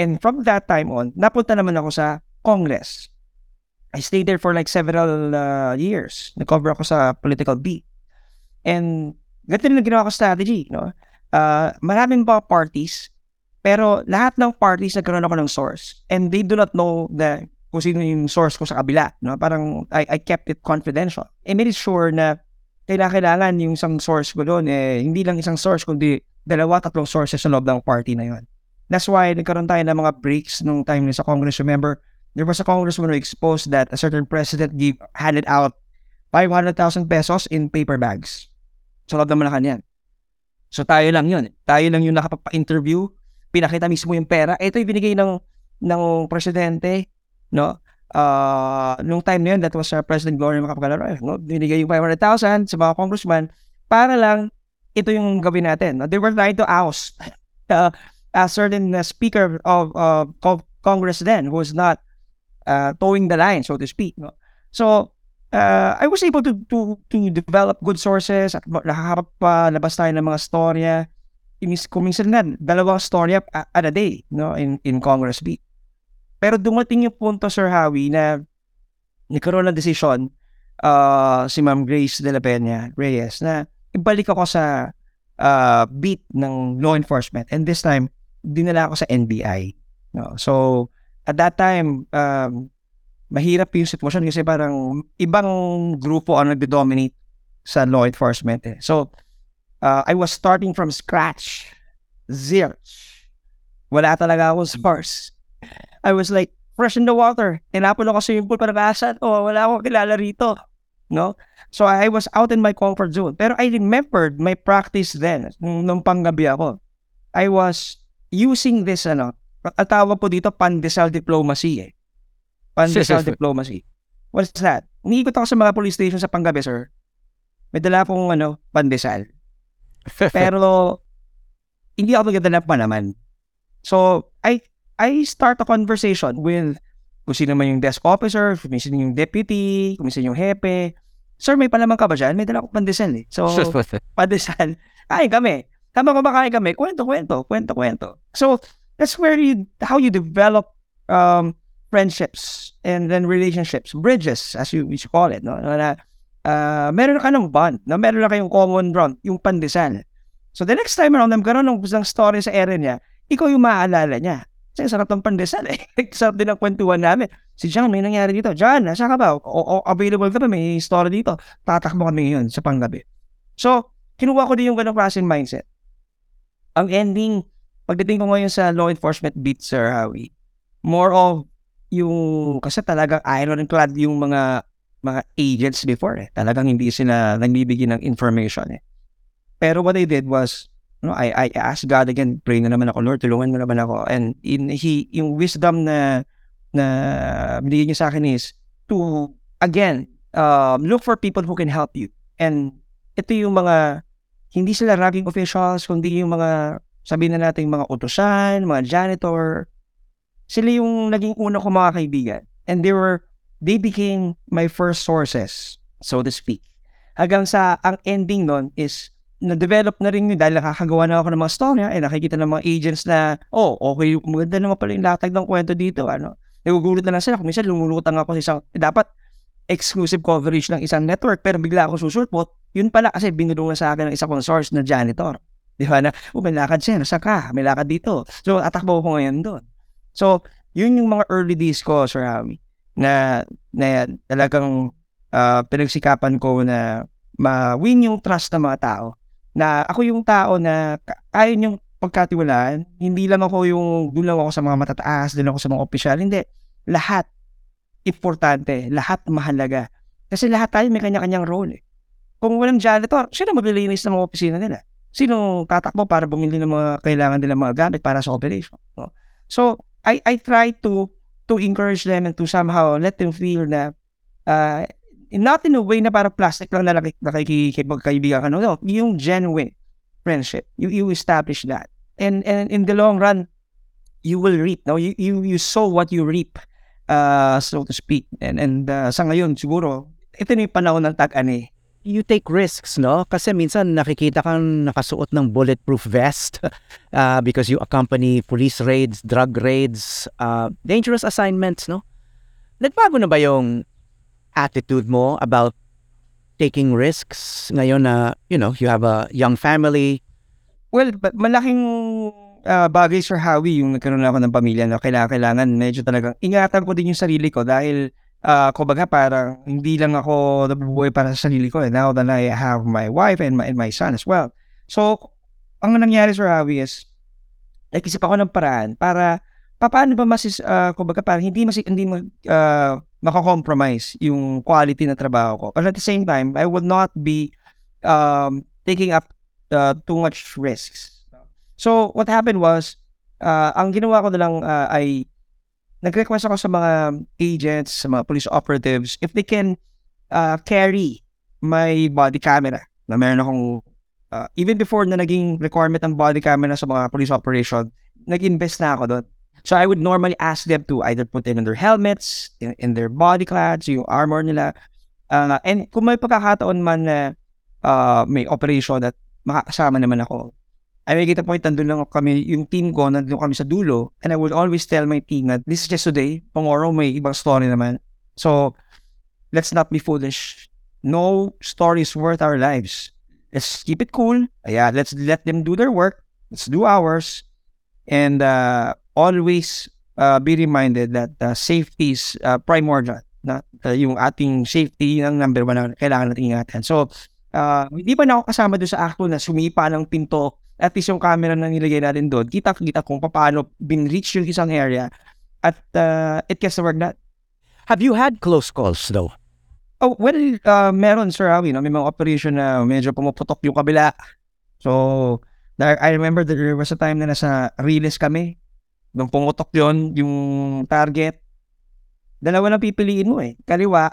And from that time on, napunta naman ako sa Congress. I stayed there for like several uh, years. Nag-cover ako sa political beat. And ganito rin ang ginawa ko strategy, no? Uh, maraming mga parties, pero lahat ng parties nagkaroon ako ng source. And they do not know the kung sino yung source ko sa kabila. No? Parang I, I kept it confidential. I made it sure na kailangan yung isang source ko doon, eh, hindi lang isang source, kundi dalawa, tatlong sources sa loob ng party na yon. That's why nagkaroon tayo ng mga breaks nung time sa Congress. Remember, there was a congressman who exposed that a certain president gave, handed out 500,000 pesos in paper bags. Sa loob ng Malacanang. So tayo lang yun. Tayo lang yung nakapapa-interview. Pinakita mismo yung pera. Ito yung binigay ng, ng presidente. No? Uh, nung time na yun, that was uh, President Gloria Macapagal no? Binigay yung 500,000 sa mga congressman para lang ito yung gawin natin. No? They were trying to oust uh, a certain uh, speaker of uh, co- Congress then who was not uh, towing the line, so to speak. No? So, uh, I was able to to to develop good sources at ma- nakakapalabas tayo ng mga storya. Imis, kuminsan na, dalawang storya a- a day no, in, in Congress Beat. Pero dumating yung punto, Sir Howie, na nagkaroon ng desisyon uh, si Ma'am Grace de la Peña Reyes na ibalik ako sa uh, beat ng law enforcement. And this time, dinala ako sa NBI. No? So, at that time, um, mahirap yung sitwasyon kasi parang ibang grupo ang nagde-dominate sa law enforcement. Eh. So, uh, I was starting from scratch. Zilch. Wala talaga akong source. I was like, fresh in the water. Tinapon ako sa pool para naasan. Oh, wala akong kilala rito. No? So, I was out in my comfort zone. Pero I remembered my practice then, nung, nung panggabi ako. I was using this, ano, ang tawag po dito, pandesal diplomacy eh. Pandesal diplomacy. What's that? Umiikot ako sa mga police station sa panggabi, sir. May dala akong, ano, pandesal. Pero, hindi ako nagdala pa naman. So, I I start a conversation with kung sino man yung desk officer, kung sino yung deputy, kung sino yung hepe. Sir, may palaman ka ba dyan? May dala akong pandesal eh. So, pandesal. Kain kami. Tama ba kain kami? Kwento, kwento, kwento, kwento. So, that's where you, how you develop um, friendships and then relationships, bridges, as you, you call it. No? Na, uh, meron ka ng bond, no? meron na kayong common ground, yung pandesal. So, the next time around, nagkaroon ng isang story sa area niya, ikaw yung maaalala niya. Kasi sarap ng pandesal eh. sarap din ang kwentuhan namin. Si John, may nangyari dito. John, nasa ka ba? O, o, available ka ba? May story dito. Tatakbo kami ngayon sa panggabi. So, kinuha ko din yung ganong klaseng mindset. Ang ending, pagdating ko ngayon sa law enforcement beat, Sir Howie, more of yung, kasi talagang ironclad yung mga mga agents before eh. Talagang hindi sila nagbibigay ng information eh. Pero what I did was, no, I, I asked God again, pray na naman ako, Lord, tulungan mo naman ako. And in, he, yung wisdom na, na binigay niya sa akin is to, again, um, look for people who can help you. And ito yung mga, hindi sila ranking officials, kundi yung mga, sabihin na natin, mga utusan, mga janitor. Sila yung naging una ko mga kaibigan. And they were they became my first sources, so to speak. Hanggang sa ang ending nun is na-develop na rin yun dahil nakakagawa na ako ng mga story eh nakikita ng mga agents na oh okay maganda naman pala yung latag ng kwento dito ano. Nagugulat na lang sila kung minsan lumulutang ako sa isang eh, dapat exclusive coverage ng isang network pero bigla ako susulpot yun pala kasi binulungan sa akin ng isa kong source na janitor. Di ba na oh may lakad siya nasa ka may lakad dito. So atakbo ko ngayon doon so yun yung mga early days ko Sir Hami na na talagang uh, pinagsikapan ko na ma-win yung trust ng mga tao na ako yung tao na kaya niyong pagkatiwalaan. Hindi lang ako yung, doon lang ako sa mga matataas, doon ako sa mga opisyal. Hindi. Lahat importante, lahat mahalaga. Kasi lahat tayo may kanya-kanyang role. Eh. Kung walang janitor, sino maglilinis ng mga opisina nila? Sino tatakbo para bumili ng mga kailangan nila mga gamit para sa operation? No? So, I, I try to to encourage them and to somehow let them feel na uh, not in a way na parang plastic lang na nakikipagkaibigan ka. No, no, yung genuine friendship. You, you establish that. And, and in the long run, you will reap. No? You, you, you sow what you reap, uh, so to speak. And, and uh, sa ngayon, siguro, ito na yung panahon ng tag-ani. You take risks, no? Kasi minsan nakikita kang nakasuot ng bulletproof vest uh, because you accompany police raids, drug raids, uh, dangerous assignments, no? Nagbago na ba yung attitude mo about taking risks ngayon na, you know, you have a young family? Well, malaking uh, bagay, Sir Howie, yung nagkaroon ako ng pamilya na kailangan, kailangan medyo talagang ingatan ko din yung sarili ko dahil uh, kumbaga parang hindi lang ako nabubuhay para sa sarili ko. Eh. Now that I have my wife and my, and my son as well. So, ang nangyari, Sir Howie, is nag-isip ako ng paraan para paano ba mas uh, kumbaga parang hindi mas hindi mag uh, mako-compromise yung quality ng trabaho ko. But at the same time, I would not be um, taking up uh, too much risks. So, what happened was, uh, ang ginawa ko na lang uh, ay nag-request ako sa mga agents, sa mga police operatives, if they can uh, carry my body camera na meron akong, uh, even before na naging requirement ng body camera sa mga police operation, nag-invest na ako doon. So I would normally ask them to either put in their helmets, in, in their body clads, yung armor nila. Uh, and kung may pagkakataon man na uh, may operation at makakasama naman ako, I make it a point, nandun lang kami, yung team ko, nandun kami sa dulo, and I would always tell my team that this is just today, tomorrow may ibang story naman. So, let's not be foolish. No story is worth our lives. Let's keep it cool. Yeah, let's let them do their work. Let's do ours. And uh, always uh, be reminded that uh, safety is uh, primordial. Na, uh, yung ating safety yung number one na kailangan natin ingatan. So, uh, hindi pa na ako kasama doon sa acto na sumipa ng pinto at least yung camera na nilagay natin doon, kita-kita kung paano bin-reach yung isang area at uh, it gets to work that. Have you had close calls though? Oh, well, uh, meron, Sir Awi. No? May mga operation na medyo pumuputok yung kabila. So, I remember there was a time na nasa Riles kami Nung pumutok yon yung target, dalawa na pipiliin mo eh. Kaliwa,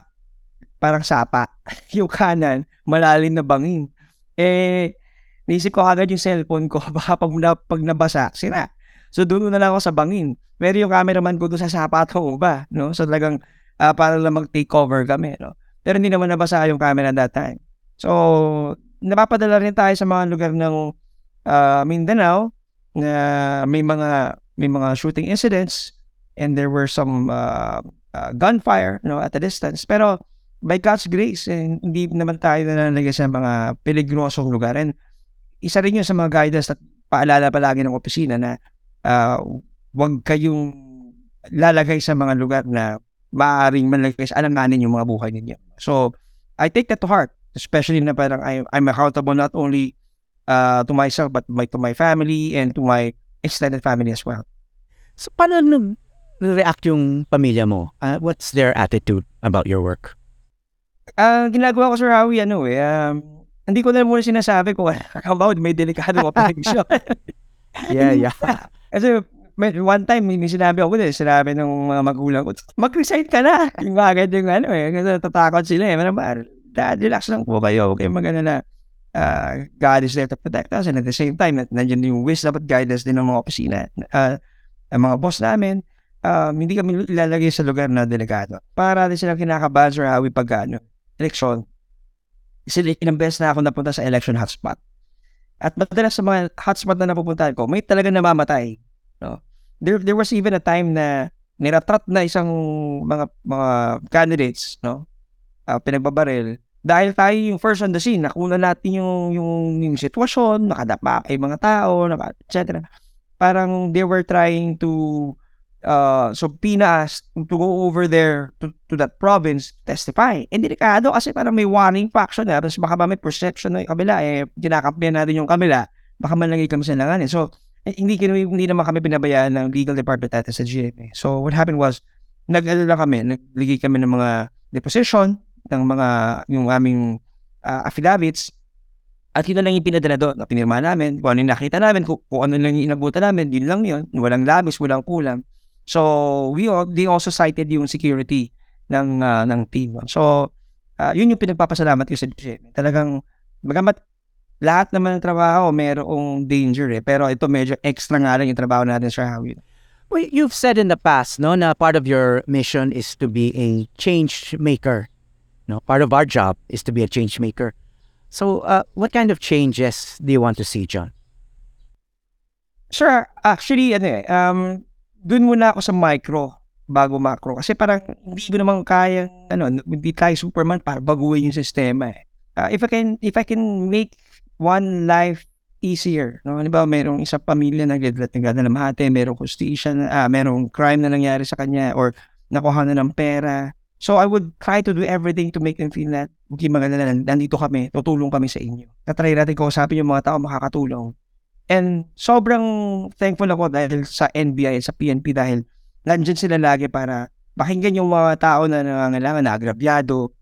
parang sapa. yung kanan, malalim na bangin. Eh, naisip ko agad yung cellphone ko, baka pag, na, pag nabasa, sira. So, doon na lang ako sa bangin. Pero yung cameraman ko doon sa sapa at ba? No? So, talagang uh, para lang mag-take cover kami. No? Pero hindi naman nabasa yung camera that time. So, napapadala rin tayo sa mga lugar ng uh, Mindanao na may mga may mga shooting incidents and there were some uh, uh, gunfire you know, at a distance. Pero by God's grace, eh, hindi naman tayo nanalagay sa mga peligrosong lugar. And isa rin yun sa mga guidance at paalala palagi ng opisina na uh, huwag kayong lalagay sa mga lugar na maaaring malagay sa alanganin yung mga buhay ninyo. So, I take that to heart, especially na parang I, I'm accountable not only uh, to myself but my, to my family and to my extended family as well. So, paano nag-react yung pamilya mo? Uh, what's their attitude about your work? Uh, ginagawa ko, Sir Howie, ano eh, um, hindi ko na muna sinasabi ko, about may delikadong operation. yeah, yeah. Kasi may, one time, may sinabi ako din, sinabi ng mga magulang ko, mag-resign ka na. Yung agad yung ano eh, kasi tatakot sila eh. Ano ba, dad, relax lang po kayo. Okay, magana na uh, God is there to protect us and at the same time, nandiyan yung wisdom at guidance din ng mga opisina, uh, ang mga boss namin, um, hindi kami ilalagay sa lugar na delikado. Para natin silang kinakabahan Sir Howie pag ano, eleksyon. Ilang beses na ako napunta sa election hotspot. At madalas sa mga hotspot na napupuntahan ko, may talaga namamatay. No? There, there was even a time na niratrat na isang mga mga candidates, no? Uh, pinagbabaril. Dahil tayo yung first on the scene, nakuna natin yung, yung, yung sitwasyon, nakadapa kay mga tao, etc. Parang they were trying to uh, so Pinas to go over there to, to that province testify. And delikado kasi parang may warning faction na tapos baka ba may perception ng kabila eh kinakampiyan natin yung kabila baka malagay kami sa langanin. So eh, hindi, kami, hindi naman kami pinabayaan ng legal department natin sa GMA. So what happened was nag-alala kami, nagligay kami ng mga deposition ng mga yung aming uh, affidavits at yun lang yung pinadala doon pinirma namin, kung ano yung nakita namin, kung, kung ano lang yung inabutan namin, yun lang yun, walang labis, walang kulang. So, we all, they also cited yung security ng uh, ng team. So, uh, yun yung pinagpapasalamat ko sa GM. Talagang, magamat lahat naman ng trabaho merong danger eh. Pero ito medyo extra nga lang yung trabaho natin sa Hawin. Well, you've said in the past, no, na part of your mission is to be a change maker. No, part of our job is to be a change maker. So, uh, what kind of changes do you want to see, John? Sure. Actually, ano eh, um, dun muna ako sa micro bago macro. Kasi parang hindi ko naman kaya, ano, hindi tayo Superman para baguhin yung sistema eh. Uh, if I can, if I can make one life easier, no? Ano ba, merong isang pamilya na nagledlet ng mahate, merong justisya, na, ah, merong crime na nangyari sa kanya, or nakuha na ng pera. So I would try to do everything to make them feel that, hindi maganda na, nandito kami, tutulong kami sa inyo. Tatry natin kausapin yung mga tao makakatulong And sobrang thankful ako dahil sa NBI, sa PNP dahil nandyan sila lagi para pakinggan yung mga tao na nangangailangan, na agrabyado.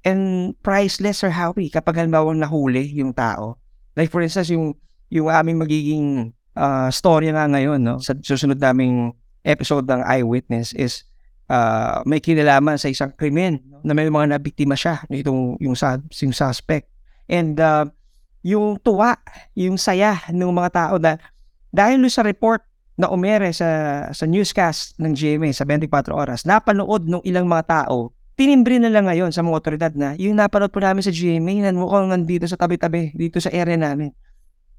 And priceless or happy kapag halimbawa nahuli yung tao. Like for instance, yung, yung aming magiging uh, storya nga ngayon, no? sa susunod naming episode ng Eyewitness is uh, may kinalaman sa isang krimen na may mga nabiktima siya, itong, yung, yung suspect. And uh, yung tuwa, yung saya ng mga tao na dahil sa report na umere sa sa newscast ng GMA sa 24 oras, napanood ng ilang mga tao, tinimbre na lang ngayon sa mga otoridad na yung napanood po namin sa GMA na mukhang nandito sa tabi-tabi, dito sa area namin.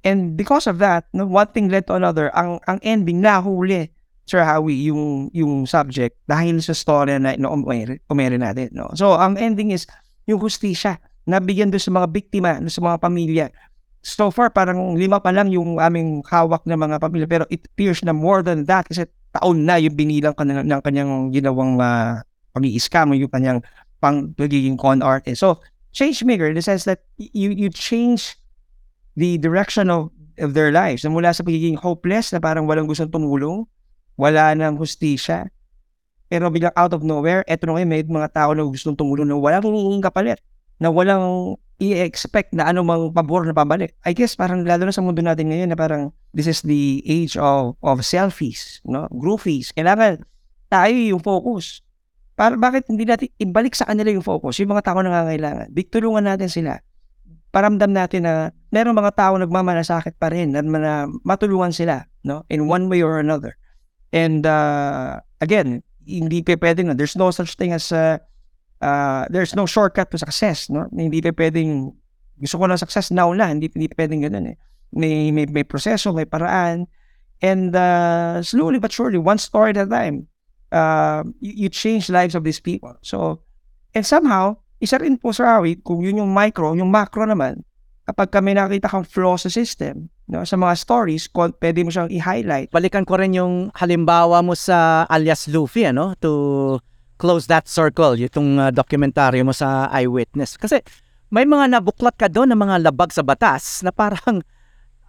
And because of that, no, one thing led to another, ang ang ending nahuli Sir Howie yung yung subject dahil sa story na, na umere, umere natin. No? So, ang ending is yung hustisya nabigyan doon sa mga biktima, doon sa mga pamilya. So far, parang lima pa lang yung aming hawak ng mga pamilya. Pero it appears na more than that kasi taon na yung binilang ka ng, ng kanyang ginawang uh, pag-i-scam yung kanyang pang pagiging con artist. So, change maker in the sense that you you change the direction of, of their lives. Na mula sa pagiging hopeless na parang walang gustong tumulong, wala nang hustisya, pero biglang out of nowhere, eto na ngayon may mga tao na gustong tumulong na walang hinging kapalit na walang i-expect na anumang pabor na pabalik. I guess parang lalo na sa mundo natin ngayon na parang this is the age of of selfies, no? Groofies. Kailangan tayo yung focus. Para bakit hindi natin ibalik sa kanila yung focus, yung mga tao na nangangailangan. Bigtulungan natin sila. Paramdam natin na meron mga tao nagmamalasakit pa rin at na matulungan sila, no? In one way or another. And uh, again, hindi pa pwedeng na there's no such thing as uh, uh, there's no shortcut to success, no? Hindi pa pwedeng gusto ko ng success now na, hindi hindi pwedeng ganoon eh. May may may proseso, may paraan. And uh, slowly but surely, one story at a time, uh, you, you change lives of these people. So, and somehow, isa rin po sa Awi, kung yun yung micro, yung macro naman, kapag kami nakita kang flaw sa system, no, sa mga stories, kung pwede mo siyang i-highlight. Balikan ko rin yung halimbawa mo sa alias Luffy, ano, to close that circle, itong uh, dokumentaryo mo sa Eyewitness. Kasi may mga nabuklat ka doon ng mga labag sa batas na parang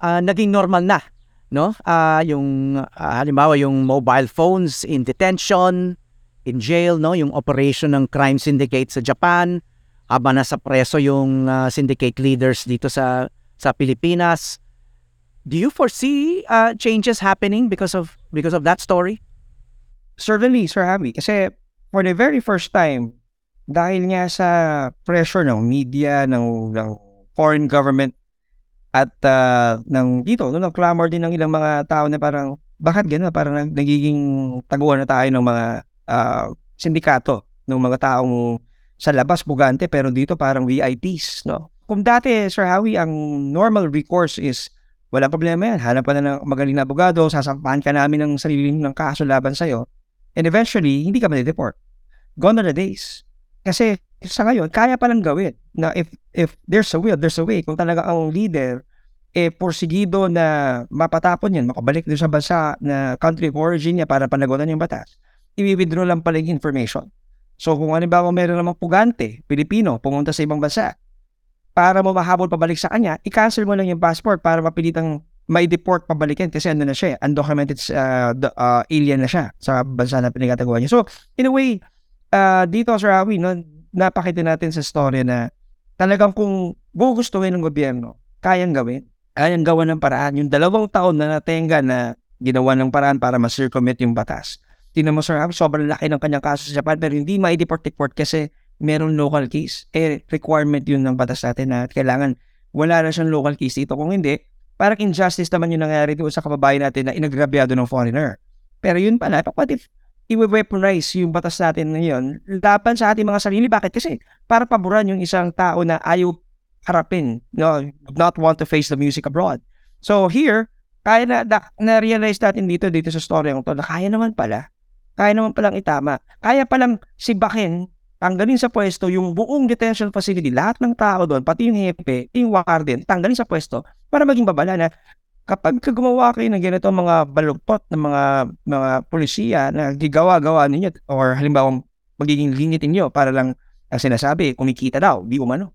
uh, naging normal na. No? Uh, yung uh, halimbawa yung mobile phones in detention, in jail, no? yung operation ng crime syndicate sa Japan, habang nasa preso yung uh, syndicate leaders dito sa sa Pilipinas. Do you foresee uh, changes happening because of because of that story? Certainly, Sir Javi. Kasi for the very first time, dahil nga sa pressure ng media, ng, ng foreign government, at uh, ng dito, no, clamor din ng ilang mga tao na parang bakit gano'n? Parang nag- nagiging taguan na tayo ng mga ah, sindikato, ng mga taong sa labas bugante pero dito parang VIPs, no? Kung dati, Sir Howie, ang normal recourse is walang problema yan. Hanap ka na ng magaling na abogado, sasampahan ka namin ng sarili ng kaso laban sa'yo. And eventually, hindi ka ma-deport. Gone are the days. Kasi sa ngayon, kaya palang gawin na if if there's a will, there's a way. Kung talaga ang leader eh porsigido na mapatapon yan, makabalik doon sa bansa na country of origin niya para panagutan yung batas, i-withdraw lang pala yung information. So kung ano ba kung meron namang pugante, Pilipino, pumunta sa ibang bansa, para mo mahabol pabalik sa kanya, i-cancel mo lang yung passport para mapilitang may deport pabalikin kasi ano na siya, eh, undocumented uh, the, uh, alien na siya sa bansa na pinagkatagawa niya. So, in a way, uh, dito Sir Awi, no, napakita natin sa story na talagang kung gugustuhin ng gobyerno, kayang gawin. Kayang gawa ng paraan. Yung dalawang taon na natenga na ginawa ng paraan para ma-circumvent yung batas. Tingnan mo Sir Awi, sobrang laki ng kanyang kaso sa Japan pero hindi ma-deport-deport kasi meron local case. Eh, requirement yun ng batas natin na kailangan wala na siyang local case dito. Kung hindi, parang injustice naman yung nangyari dito sa kababayan natin na inagrabyado ng foreigner. Pero yun pala, what if i-weaponize yung batas natin ngayon laban sa ating mga sarili? Bakit? Kasi para paboran yung isang tao na ayaw harapin, no, not want to face the music abroad. So here, kaya na, na, na-realize natin dito, dito sa story ng to, na kaya naman pala, kaya naman palang itama, kaya palang sibakin tanggalin sa pwesto yung buong detention facility, lahat ng tao doon, pati yung hepe, yung warden, tanggalin sa pwesto para maging babala na kapag gumawa kayo ng ganito mga baluktot ng mga mga polisiya na gigawa-gawa ninyo or halimbawa magiging linitin nyo para lang ang sinasabi, kumikita daw, di umano.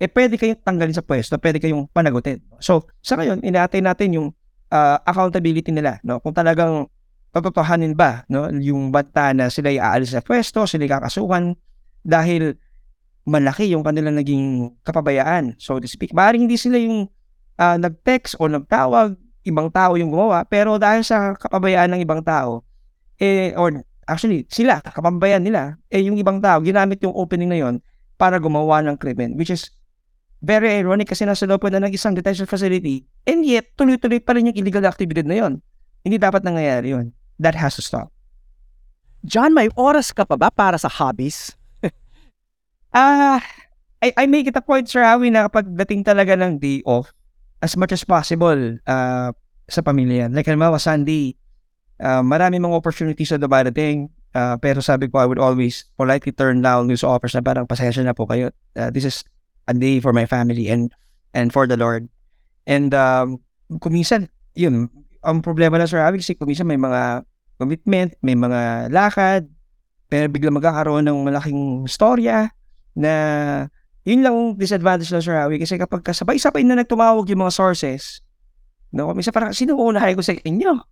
Eh pwede kayong tanggalin sa pwesto, pwede kayong panagutin. So, sa ngayon, inaatay natin yung uh, accountability nila. No? Kung talagang totohanin ba no? yung bata na sila aalis sa pwesto, sila kakasuhan, dahil malaki yung kanilang naging kapabayaan, so to speak. Maaaring hindi sila yung uh, nag-text o nagtawag, ibang tao yung gumawa, pero dahil sa kapabayaan ng ibang tao, eh, or actually, sila, kapabayaan nila, eh, yung ibang tao, ginamit yung opening na yon para gumawa ng krimen, which is very ironic kasi nasa loob na ng isang detention facility, and yet, tuloy-tuloy pa rin yung illegal activity na yon. Hindi dapat nangyayari yun. That has to stop. John, may oras ka pa ba para sa hobbies? Ah, I, I make it a point, Sir Howie, na kapag dating talaga ng day off, as much as possible uh, sa pamilya. Like, halimbawa, Sunday, uh, marami mga opportunities na dumarating. Uh, pero sabi ko, I would always politely turn down news offers na parang pasensya na po kayo. Uh, this is a day for my family and and for the Lord. And um, kuminsan, yun, ang problema na Sir Howie, kasi kuminsan may mga commitment, may mga lakad, pero bigla magkakaroon ng malaking storya, na yun lang ang disadvantage ng Sir Howie kasi kapag kasabay-sabay na nagtumawag yung mga sources, no, minsan parang sino unahin ko sa inyo?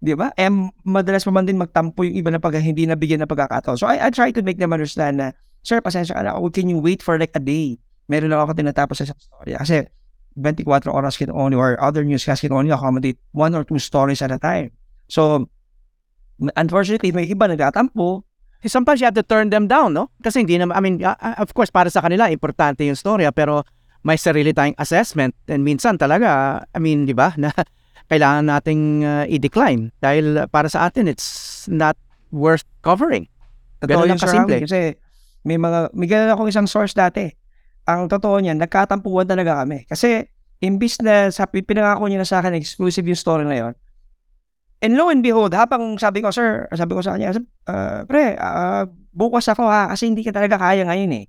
Di ba? Eh, madalas pa man din magtampo yung iba na pag hindi nabigyan ng pagkakataon. So, I, I try to make them understand na, Sir, pasensya ka na, oh, can you wait for like a day? Meron lang ako tinatapos sa story. Kasi 24 oras can only, or other newscasts can only accommodate one or two stories at a time. So, unfortunately, may iba nagtatampo, sometimes you have to turn them down, no? Kasi hindi naman, I mean, uh, of course, para sa kanila, importante yung storya, pero may sarili tayong assessment. And minsan talaga, I mean, di ba, na kailangan nating uh, i-decline. Dahil para sa atin, it's not worth covering. Totoo lang kasimple. Kasi may mga, may ganun akong isang source dati. Ang totoo niyan, nagkatampuan talaga kami. Kasi, imbis na sa pinangako niya na sa akin, exclusive yung story na yon And lo and behold, habang sabi ko, sir, sabi ko sa kanya, uh, pre, uh, bukas ako ha, kasi hindi ka talaga kaya ngayon eh.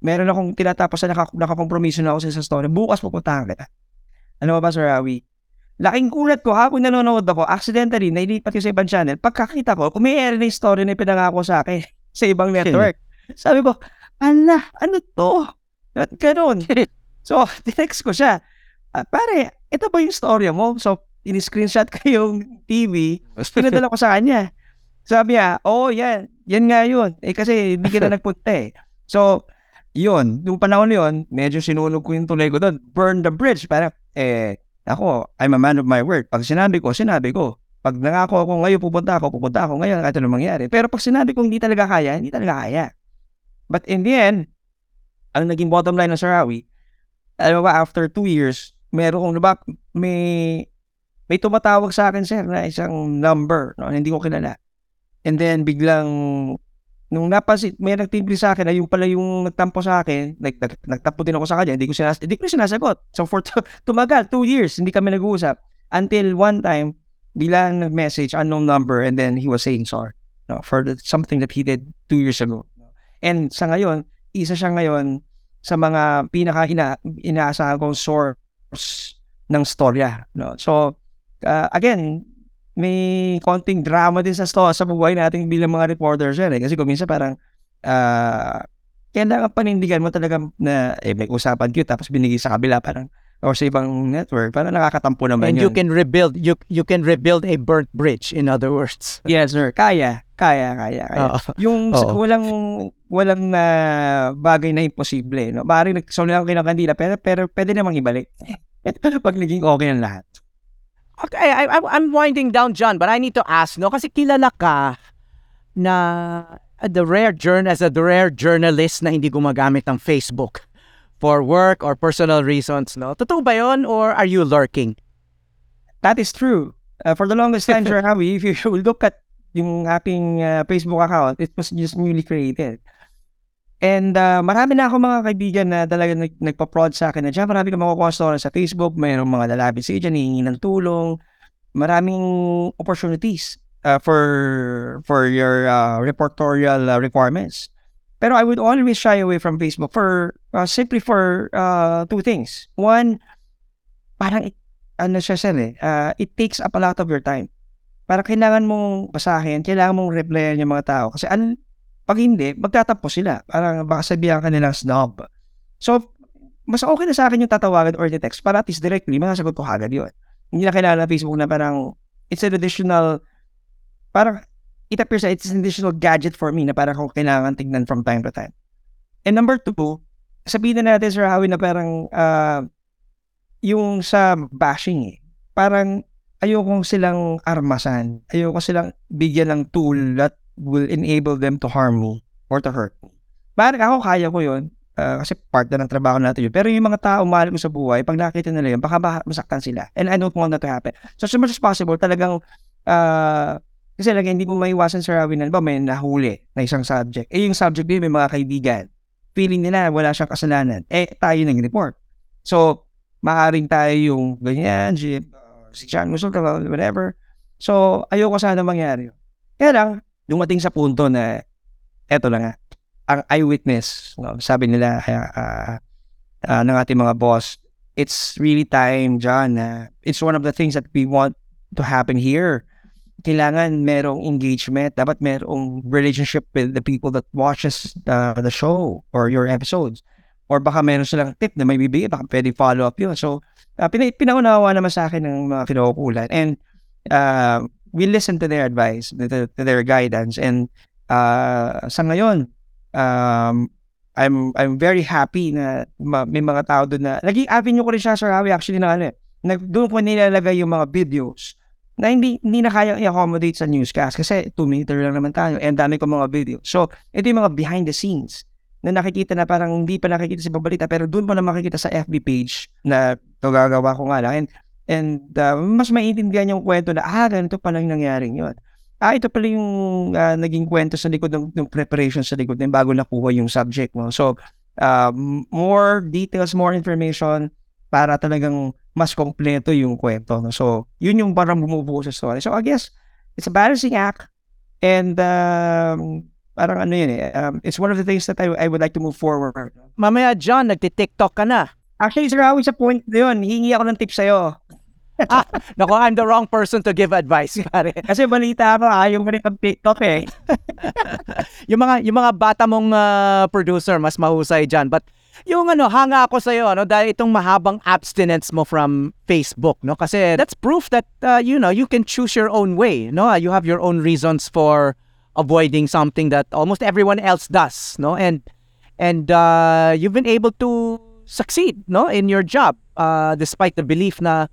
Meron akong tinatapos na naka, nakakompromiso na ako sa story. Bukas pupuntahan kita. Ano ba ba, Sir Awi? Laking kulat ko, habang nanonood ako, accidentally, nailipat ko sa ibang channel. Pagkakita ko, umiere na yung story na pinangako sa akin sa ibang network. Sabi ko, ala, ano to? At ganun. so, tinext ko siya. Uh, pare, ito ba yung story mo? So, in-screenshot ko yung TV, pinadala ko sa kanya. Sabi niya, oh, yan. Yan nga yun. Eh, kasi hindi kita nagpunta eh. So, yun. Nung panahon yun, medyo sinunog ko yung tulay ko doon. Burn the bridge. Parang, eh, ako, I'm a man of my word. Pag sinabi ko, sinabi ko. Pag nangako ako ngayon, pupunta ako, pupunta ako ngayon, kahit ano mangyari. Pero pag sinabi ko hindi talaga kaya, hindi talaga kaya. But in the end, ang naging bottom line ng Sarawi, alam mo ba, after two years, meron kong, diba, may may tumatawag sa akin, sir, na isang number, no, hindi ko kilala. And then, biglang, nung napansin, may nagtimbre sa akin na yung pala yung nagtampo sa akin, nag, nag, nagtampo din ako sa kanya, hindi ko, sinas, hindi ko sinasagot. So, for tumagal, two years, hindi kami nag-uusap. Until one time, bilang nag-message, unknown number, and then he was saying sorry no, for the, something that he did two years ago. And sa ngayon, isa siya ngayon sa mga pinaka ina, inaasahan kong source ng storya. No? So, uh, again, may konting drama din sa story sa buhay natin bilang mga reporters yan eh. Kasi kung minsan parang uh, kailangan panindigan mo talaga na eh, may usapan kayo tapos binigay sa kabila parang or sa ibang network parang nakakatampo naman And yun. you can rebuild you you can rebuild a burnt bridge in other words. Yes, sir. Kaya. Kaya, kaya, kaya. Oo. Yung Oo. walang walang na bagay na imposible, no. Bari nagsulit ako ng kandila pero pero pwede namang ibalik. Pag naging okay ang lahat. Okay, I, I, I'm winding down, John, but I need to ask, no? Kasi kilala ka na uh, the rare journ as a the rare journalist na hindi gumagamit ng Facebook for work or personal reasons, no? Totoo ba yon or are you lurking? That is true. Uh, for the longest time, Sir Howie, if you look at yung aking uh, Facebook account, it was just newly created. And uh, marami na ako mga kaibigan na talaga nag, nagpa-prod sa akin na dyan. Marami ka makukuha story sa Facebook. Mayroong mga lalapit sa dyan, hihingi ng tulong. Maraming opportunities uh, for for your uh, reportorial uh, requirements. Pero I would always shy away from Facebook for uh, simply for uh, two things. One, parang ano siya sir eh, uh, it takes up a lot of your time. Para kailangan mong basahin, kailangan mong replyan yung mga tao. Kasi an, pag hindi, magtatampo sila. Parang baka sabihan ka nilang snob. So, mas okay na sa akin yung tatawagan or the text para at least directly, masasagot ko agad yun. Hindi na kailangan ng Facebook na parang it's an additional, parang it appears that it's an additional gadget for me na parang kung kailangan tignan from time to time. And number two, sabihin na natin, Sir Howie, na parang uh, yung sa bashing eh. Parang ayoko silang armasan. Ayoko silang bigyan ng tool that will enable them to harm me or to hurt me. Parang ako kaya ko yun. ah, kasi part na ng trabaho natin yun. Pero yung mga tao mahal ko sa buhay, pag nakita nila yun, baka ba- masaktan sila. And I don't want that to happen. So, as much as possible, talagang, ah, kasi lagi hindi mo maiwasan sa Rawi na, ba, may nahuli na isang subject. Eh, yung subject din, may mga kaibigan. Feeling nila wala siyang kasalanan. Eh, tayo nag-report. So, maaring tayo yung ganyan, si, si John Musulta, whatever. So, ayoko sana mangyari yun. Kaya lang, dumating sa punto na, eto na nga, ang eyewitness, no, sabi nila uh, uh, ng ating mga boss, it's really time, John, na it's one of the things that we want to happen here. Kailangan merong engagement, dapat merong relationship with the people that watches the, the show or your episodes. Or baka meron silang tip na may bibigay, baka pwede follow up yun. So, uh, pina- pinaunawa naman sa akin ng mga kinukulan. And uh, we listen to their advice, to, to- their guidance. And uh, sa ngayon, um, I'm I'm very happy na ma- may mga tao doon na naging avenue ko rin siya Sir Howie actually na ano eh. Nag, doon ko nilalagay yung mga videos na hindi hindi na kaya i-accommodate sa newscast kasi 2 meter lang naman tayo and dami ko mga video. So, ito yung mga behind the scenes na nakikita na parang hindi pa nakikita sa babalita pero doon mo na makikita sa FB page na gagawa ko nga lang and, and uh, mas maiintindihan yung kwento na ah, ganito pala yung nangyaring yun. Ah, ito pala yung ah, naging kwento sa likod ng, ng preparation sa likod ng bago nakuha yung subject mo. So, uh, more details, more information para talagang mas kompleto yung kwento. no? So, yun yung parang bumubuo sa story. So, I guess, it's a balancing act and um, parang ano yun eh, um, it's one of the things that I, I would like to move forward. Mamaya, John, nagti-TikTok ka na. Actually, Sir Howie, sa point na yun, hihingi ako ng tips sa'yo. Nako, I'm the wrong person to give advice, pare. Kasi balita ako, ayaw mo rin ang TikTok eh. yung mga yung mga bata mong ah, producer mas mahusay diyan but yung ano hanga ako sa iyo ano dahil itong mahabang abstinence mo from Facebook no? Kasi that's proof that uh, you know you can choose your own way no? You have your own reasons for avoiding something that almost everyone else does no? And and uh, you've been able to succeed no in your job uh, despite the belief na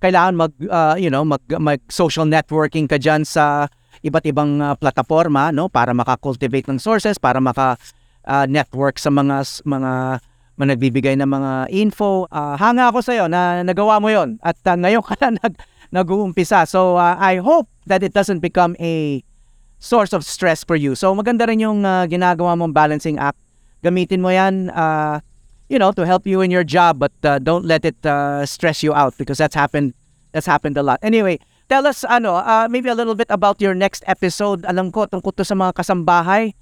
kailangan mag uh, you know mag mag social networking ka diyan sa iba't ibang uh, plataforma no para maka-cultivate ng sources para maka uh, network sa mga mga mga ng mga info Ah, hanga ako sa iyo na nagawa mo yon at uh, ngayon ka na nag nag-uumpisa. So uh, I hope that it doesn't become a source of stress for you. So maganda rin yung uh, ginagawa mong balancing act. Gamitin mo yan uh, you know, to help you in your job but uh, don't let it uh, stress you out because that's happened that's happened a lot. Anyway, tell us ano, uh, maybe a little bit about your next episode. Alam ko tungkol to sa mga kasambahay.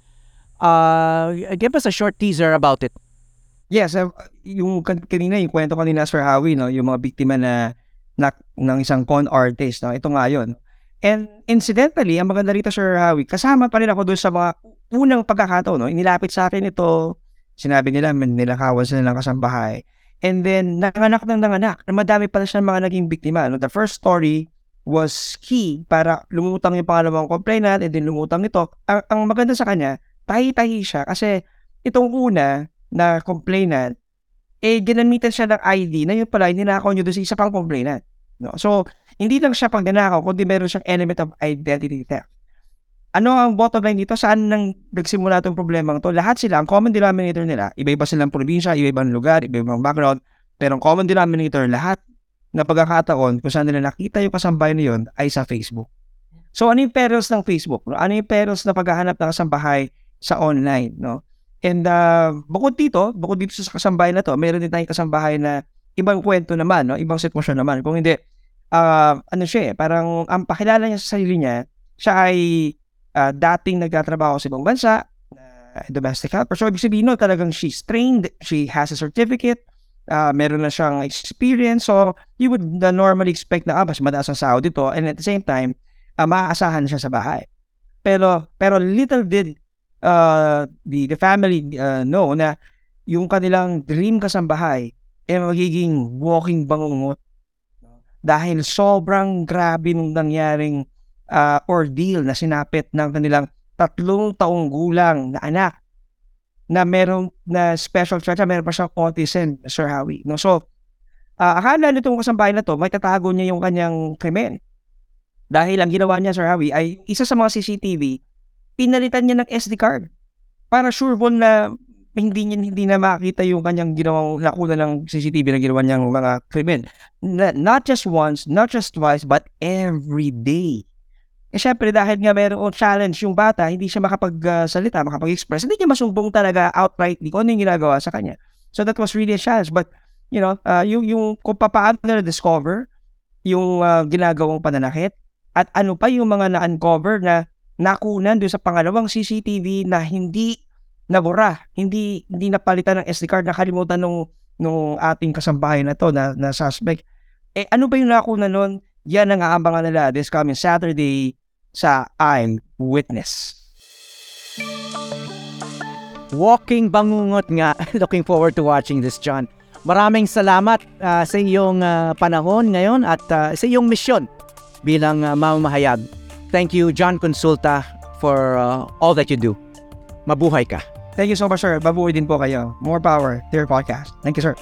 Uh, give us a short teaser about it. Yes, uh, yung kan- kanina, yung kwento kanina Sir Howie, no, yung mga biktima na, na ng isang con artist, no, ito nga yun. And incidentally, ang maganda rito Sir Howie, kasama pa rin ako doon sa mga unang pagkakataon, no, inilapit sa akin ito, sinabi nila, nilakawan sila ng kasambahay. And then, nanganak ng nanganak, na madami pala siya mga naging biktima. No? The first story was key para lumutang yung pangalawang complainant and then lumutang ito. Ang, ang maganda sa kanya, tahi-tahi siya kasi itong una na complainant, eh ginamitan siya ng ID na yun pala, ninakaw niyo doon sa isa pang complainant. No? So, hindi lang siya pang nanakaw, kundi meron siyang element of identity theft. Ano ang bottom line dito? Saan nang nagsimula itong problema to? Lahat sila, ang common denominator nila, iba-iba silang probinsya, iba-ibang lugar, iba-ibang background, pero ang common denominator, lahat na pagkakataon kung saan nila nakita yung kasambahay na yun ay sa Facebook. So, ano yung perils ng Facebook? No? Ano yung perils na paghahanap ng kasambahay sa online? No? And uh, bukod dito, bukod dito sa kasambahay na to, meron din tayong kasambahay na ibang kwento naman, no? ibang sitwasyon naman. Kung hindi, uh, ano siya eh, parang ang pakilala niya sa sarili niya, siya ay uh, dating nagtatrabaho sa ibang bansa, uh, domestic helper. So, ibig sabihin no, talagang she's trained, she has a certificate, uh, meron na siyang experience. So, you would normally expect na, ah, mas mataas ang sahod dito. And at the same time, uh, maaasahan siya sa bahay. Pero, pero little did uh, the, the family uh, know na yung kanilang dream kasambahay ay magiging walking bangungot dahil sobrang grabe nung nangyaring uh, ordeal na sinapit ng kanilang tatlong taong gulang na anak na meron na special charge, meron pa siyang autism, Sir Howie. No? So, uh, akala nitong kasambahay na to, may tatago niya yung kanyang krimen. Dahil ang ginawa niya, Sir Howie, ay isa sa mga CCTV, pinalitan niya ng SD card. Para sure ball na hindi niya hindi na makita yung kanyang ginawang nakuna ng CCTV na ginawa niyang mga krimen. Na, not just once, not just twice, but every day. Eh syempre dahil nga mayroong challenge yung bata, hindi siya makapagsalita, uh, makapag-express, hindi niya masumbong talaga outrightly kung ano yung ginagawa sa kanya. So that was really a challenge. But, you know, uh, yung, yung kung paano na discover yung uh, ginagawang pananakit at ano pa yung mga na-uncover na nakunan doon sa pangalawang CCTV na hindi nabura, hindi hindi napalitan ng SD card, nakalimutan nung nung ating kasambahay na to na, na suspect. Eh ano ba yung nakunan nun? Yan ang aabangan nila this coming Saturday sa I'm Witness. Walking bangungot nga. Looking forward to watching this, John. Maraming salamat uh, sa iyong uh, panahon ngayon at uh, sa iyong misyon bilang uh, mamamahayag. Thank you, John Consulta, for uh, all that you do. Mabuhay ka. Thank you so much, sir. Babuhay din po kayo. More power to your podcast. Thank you, sir.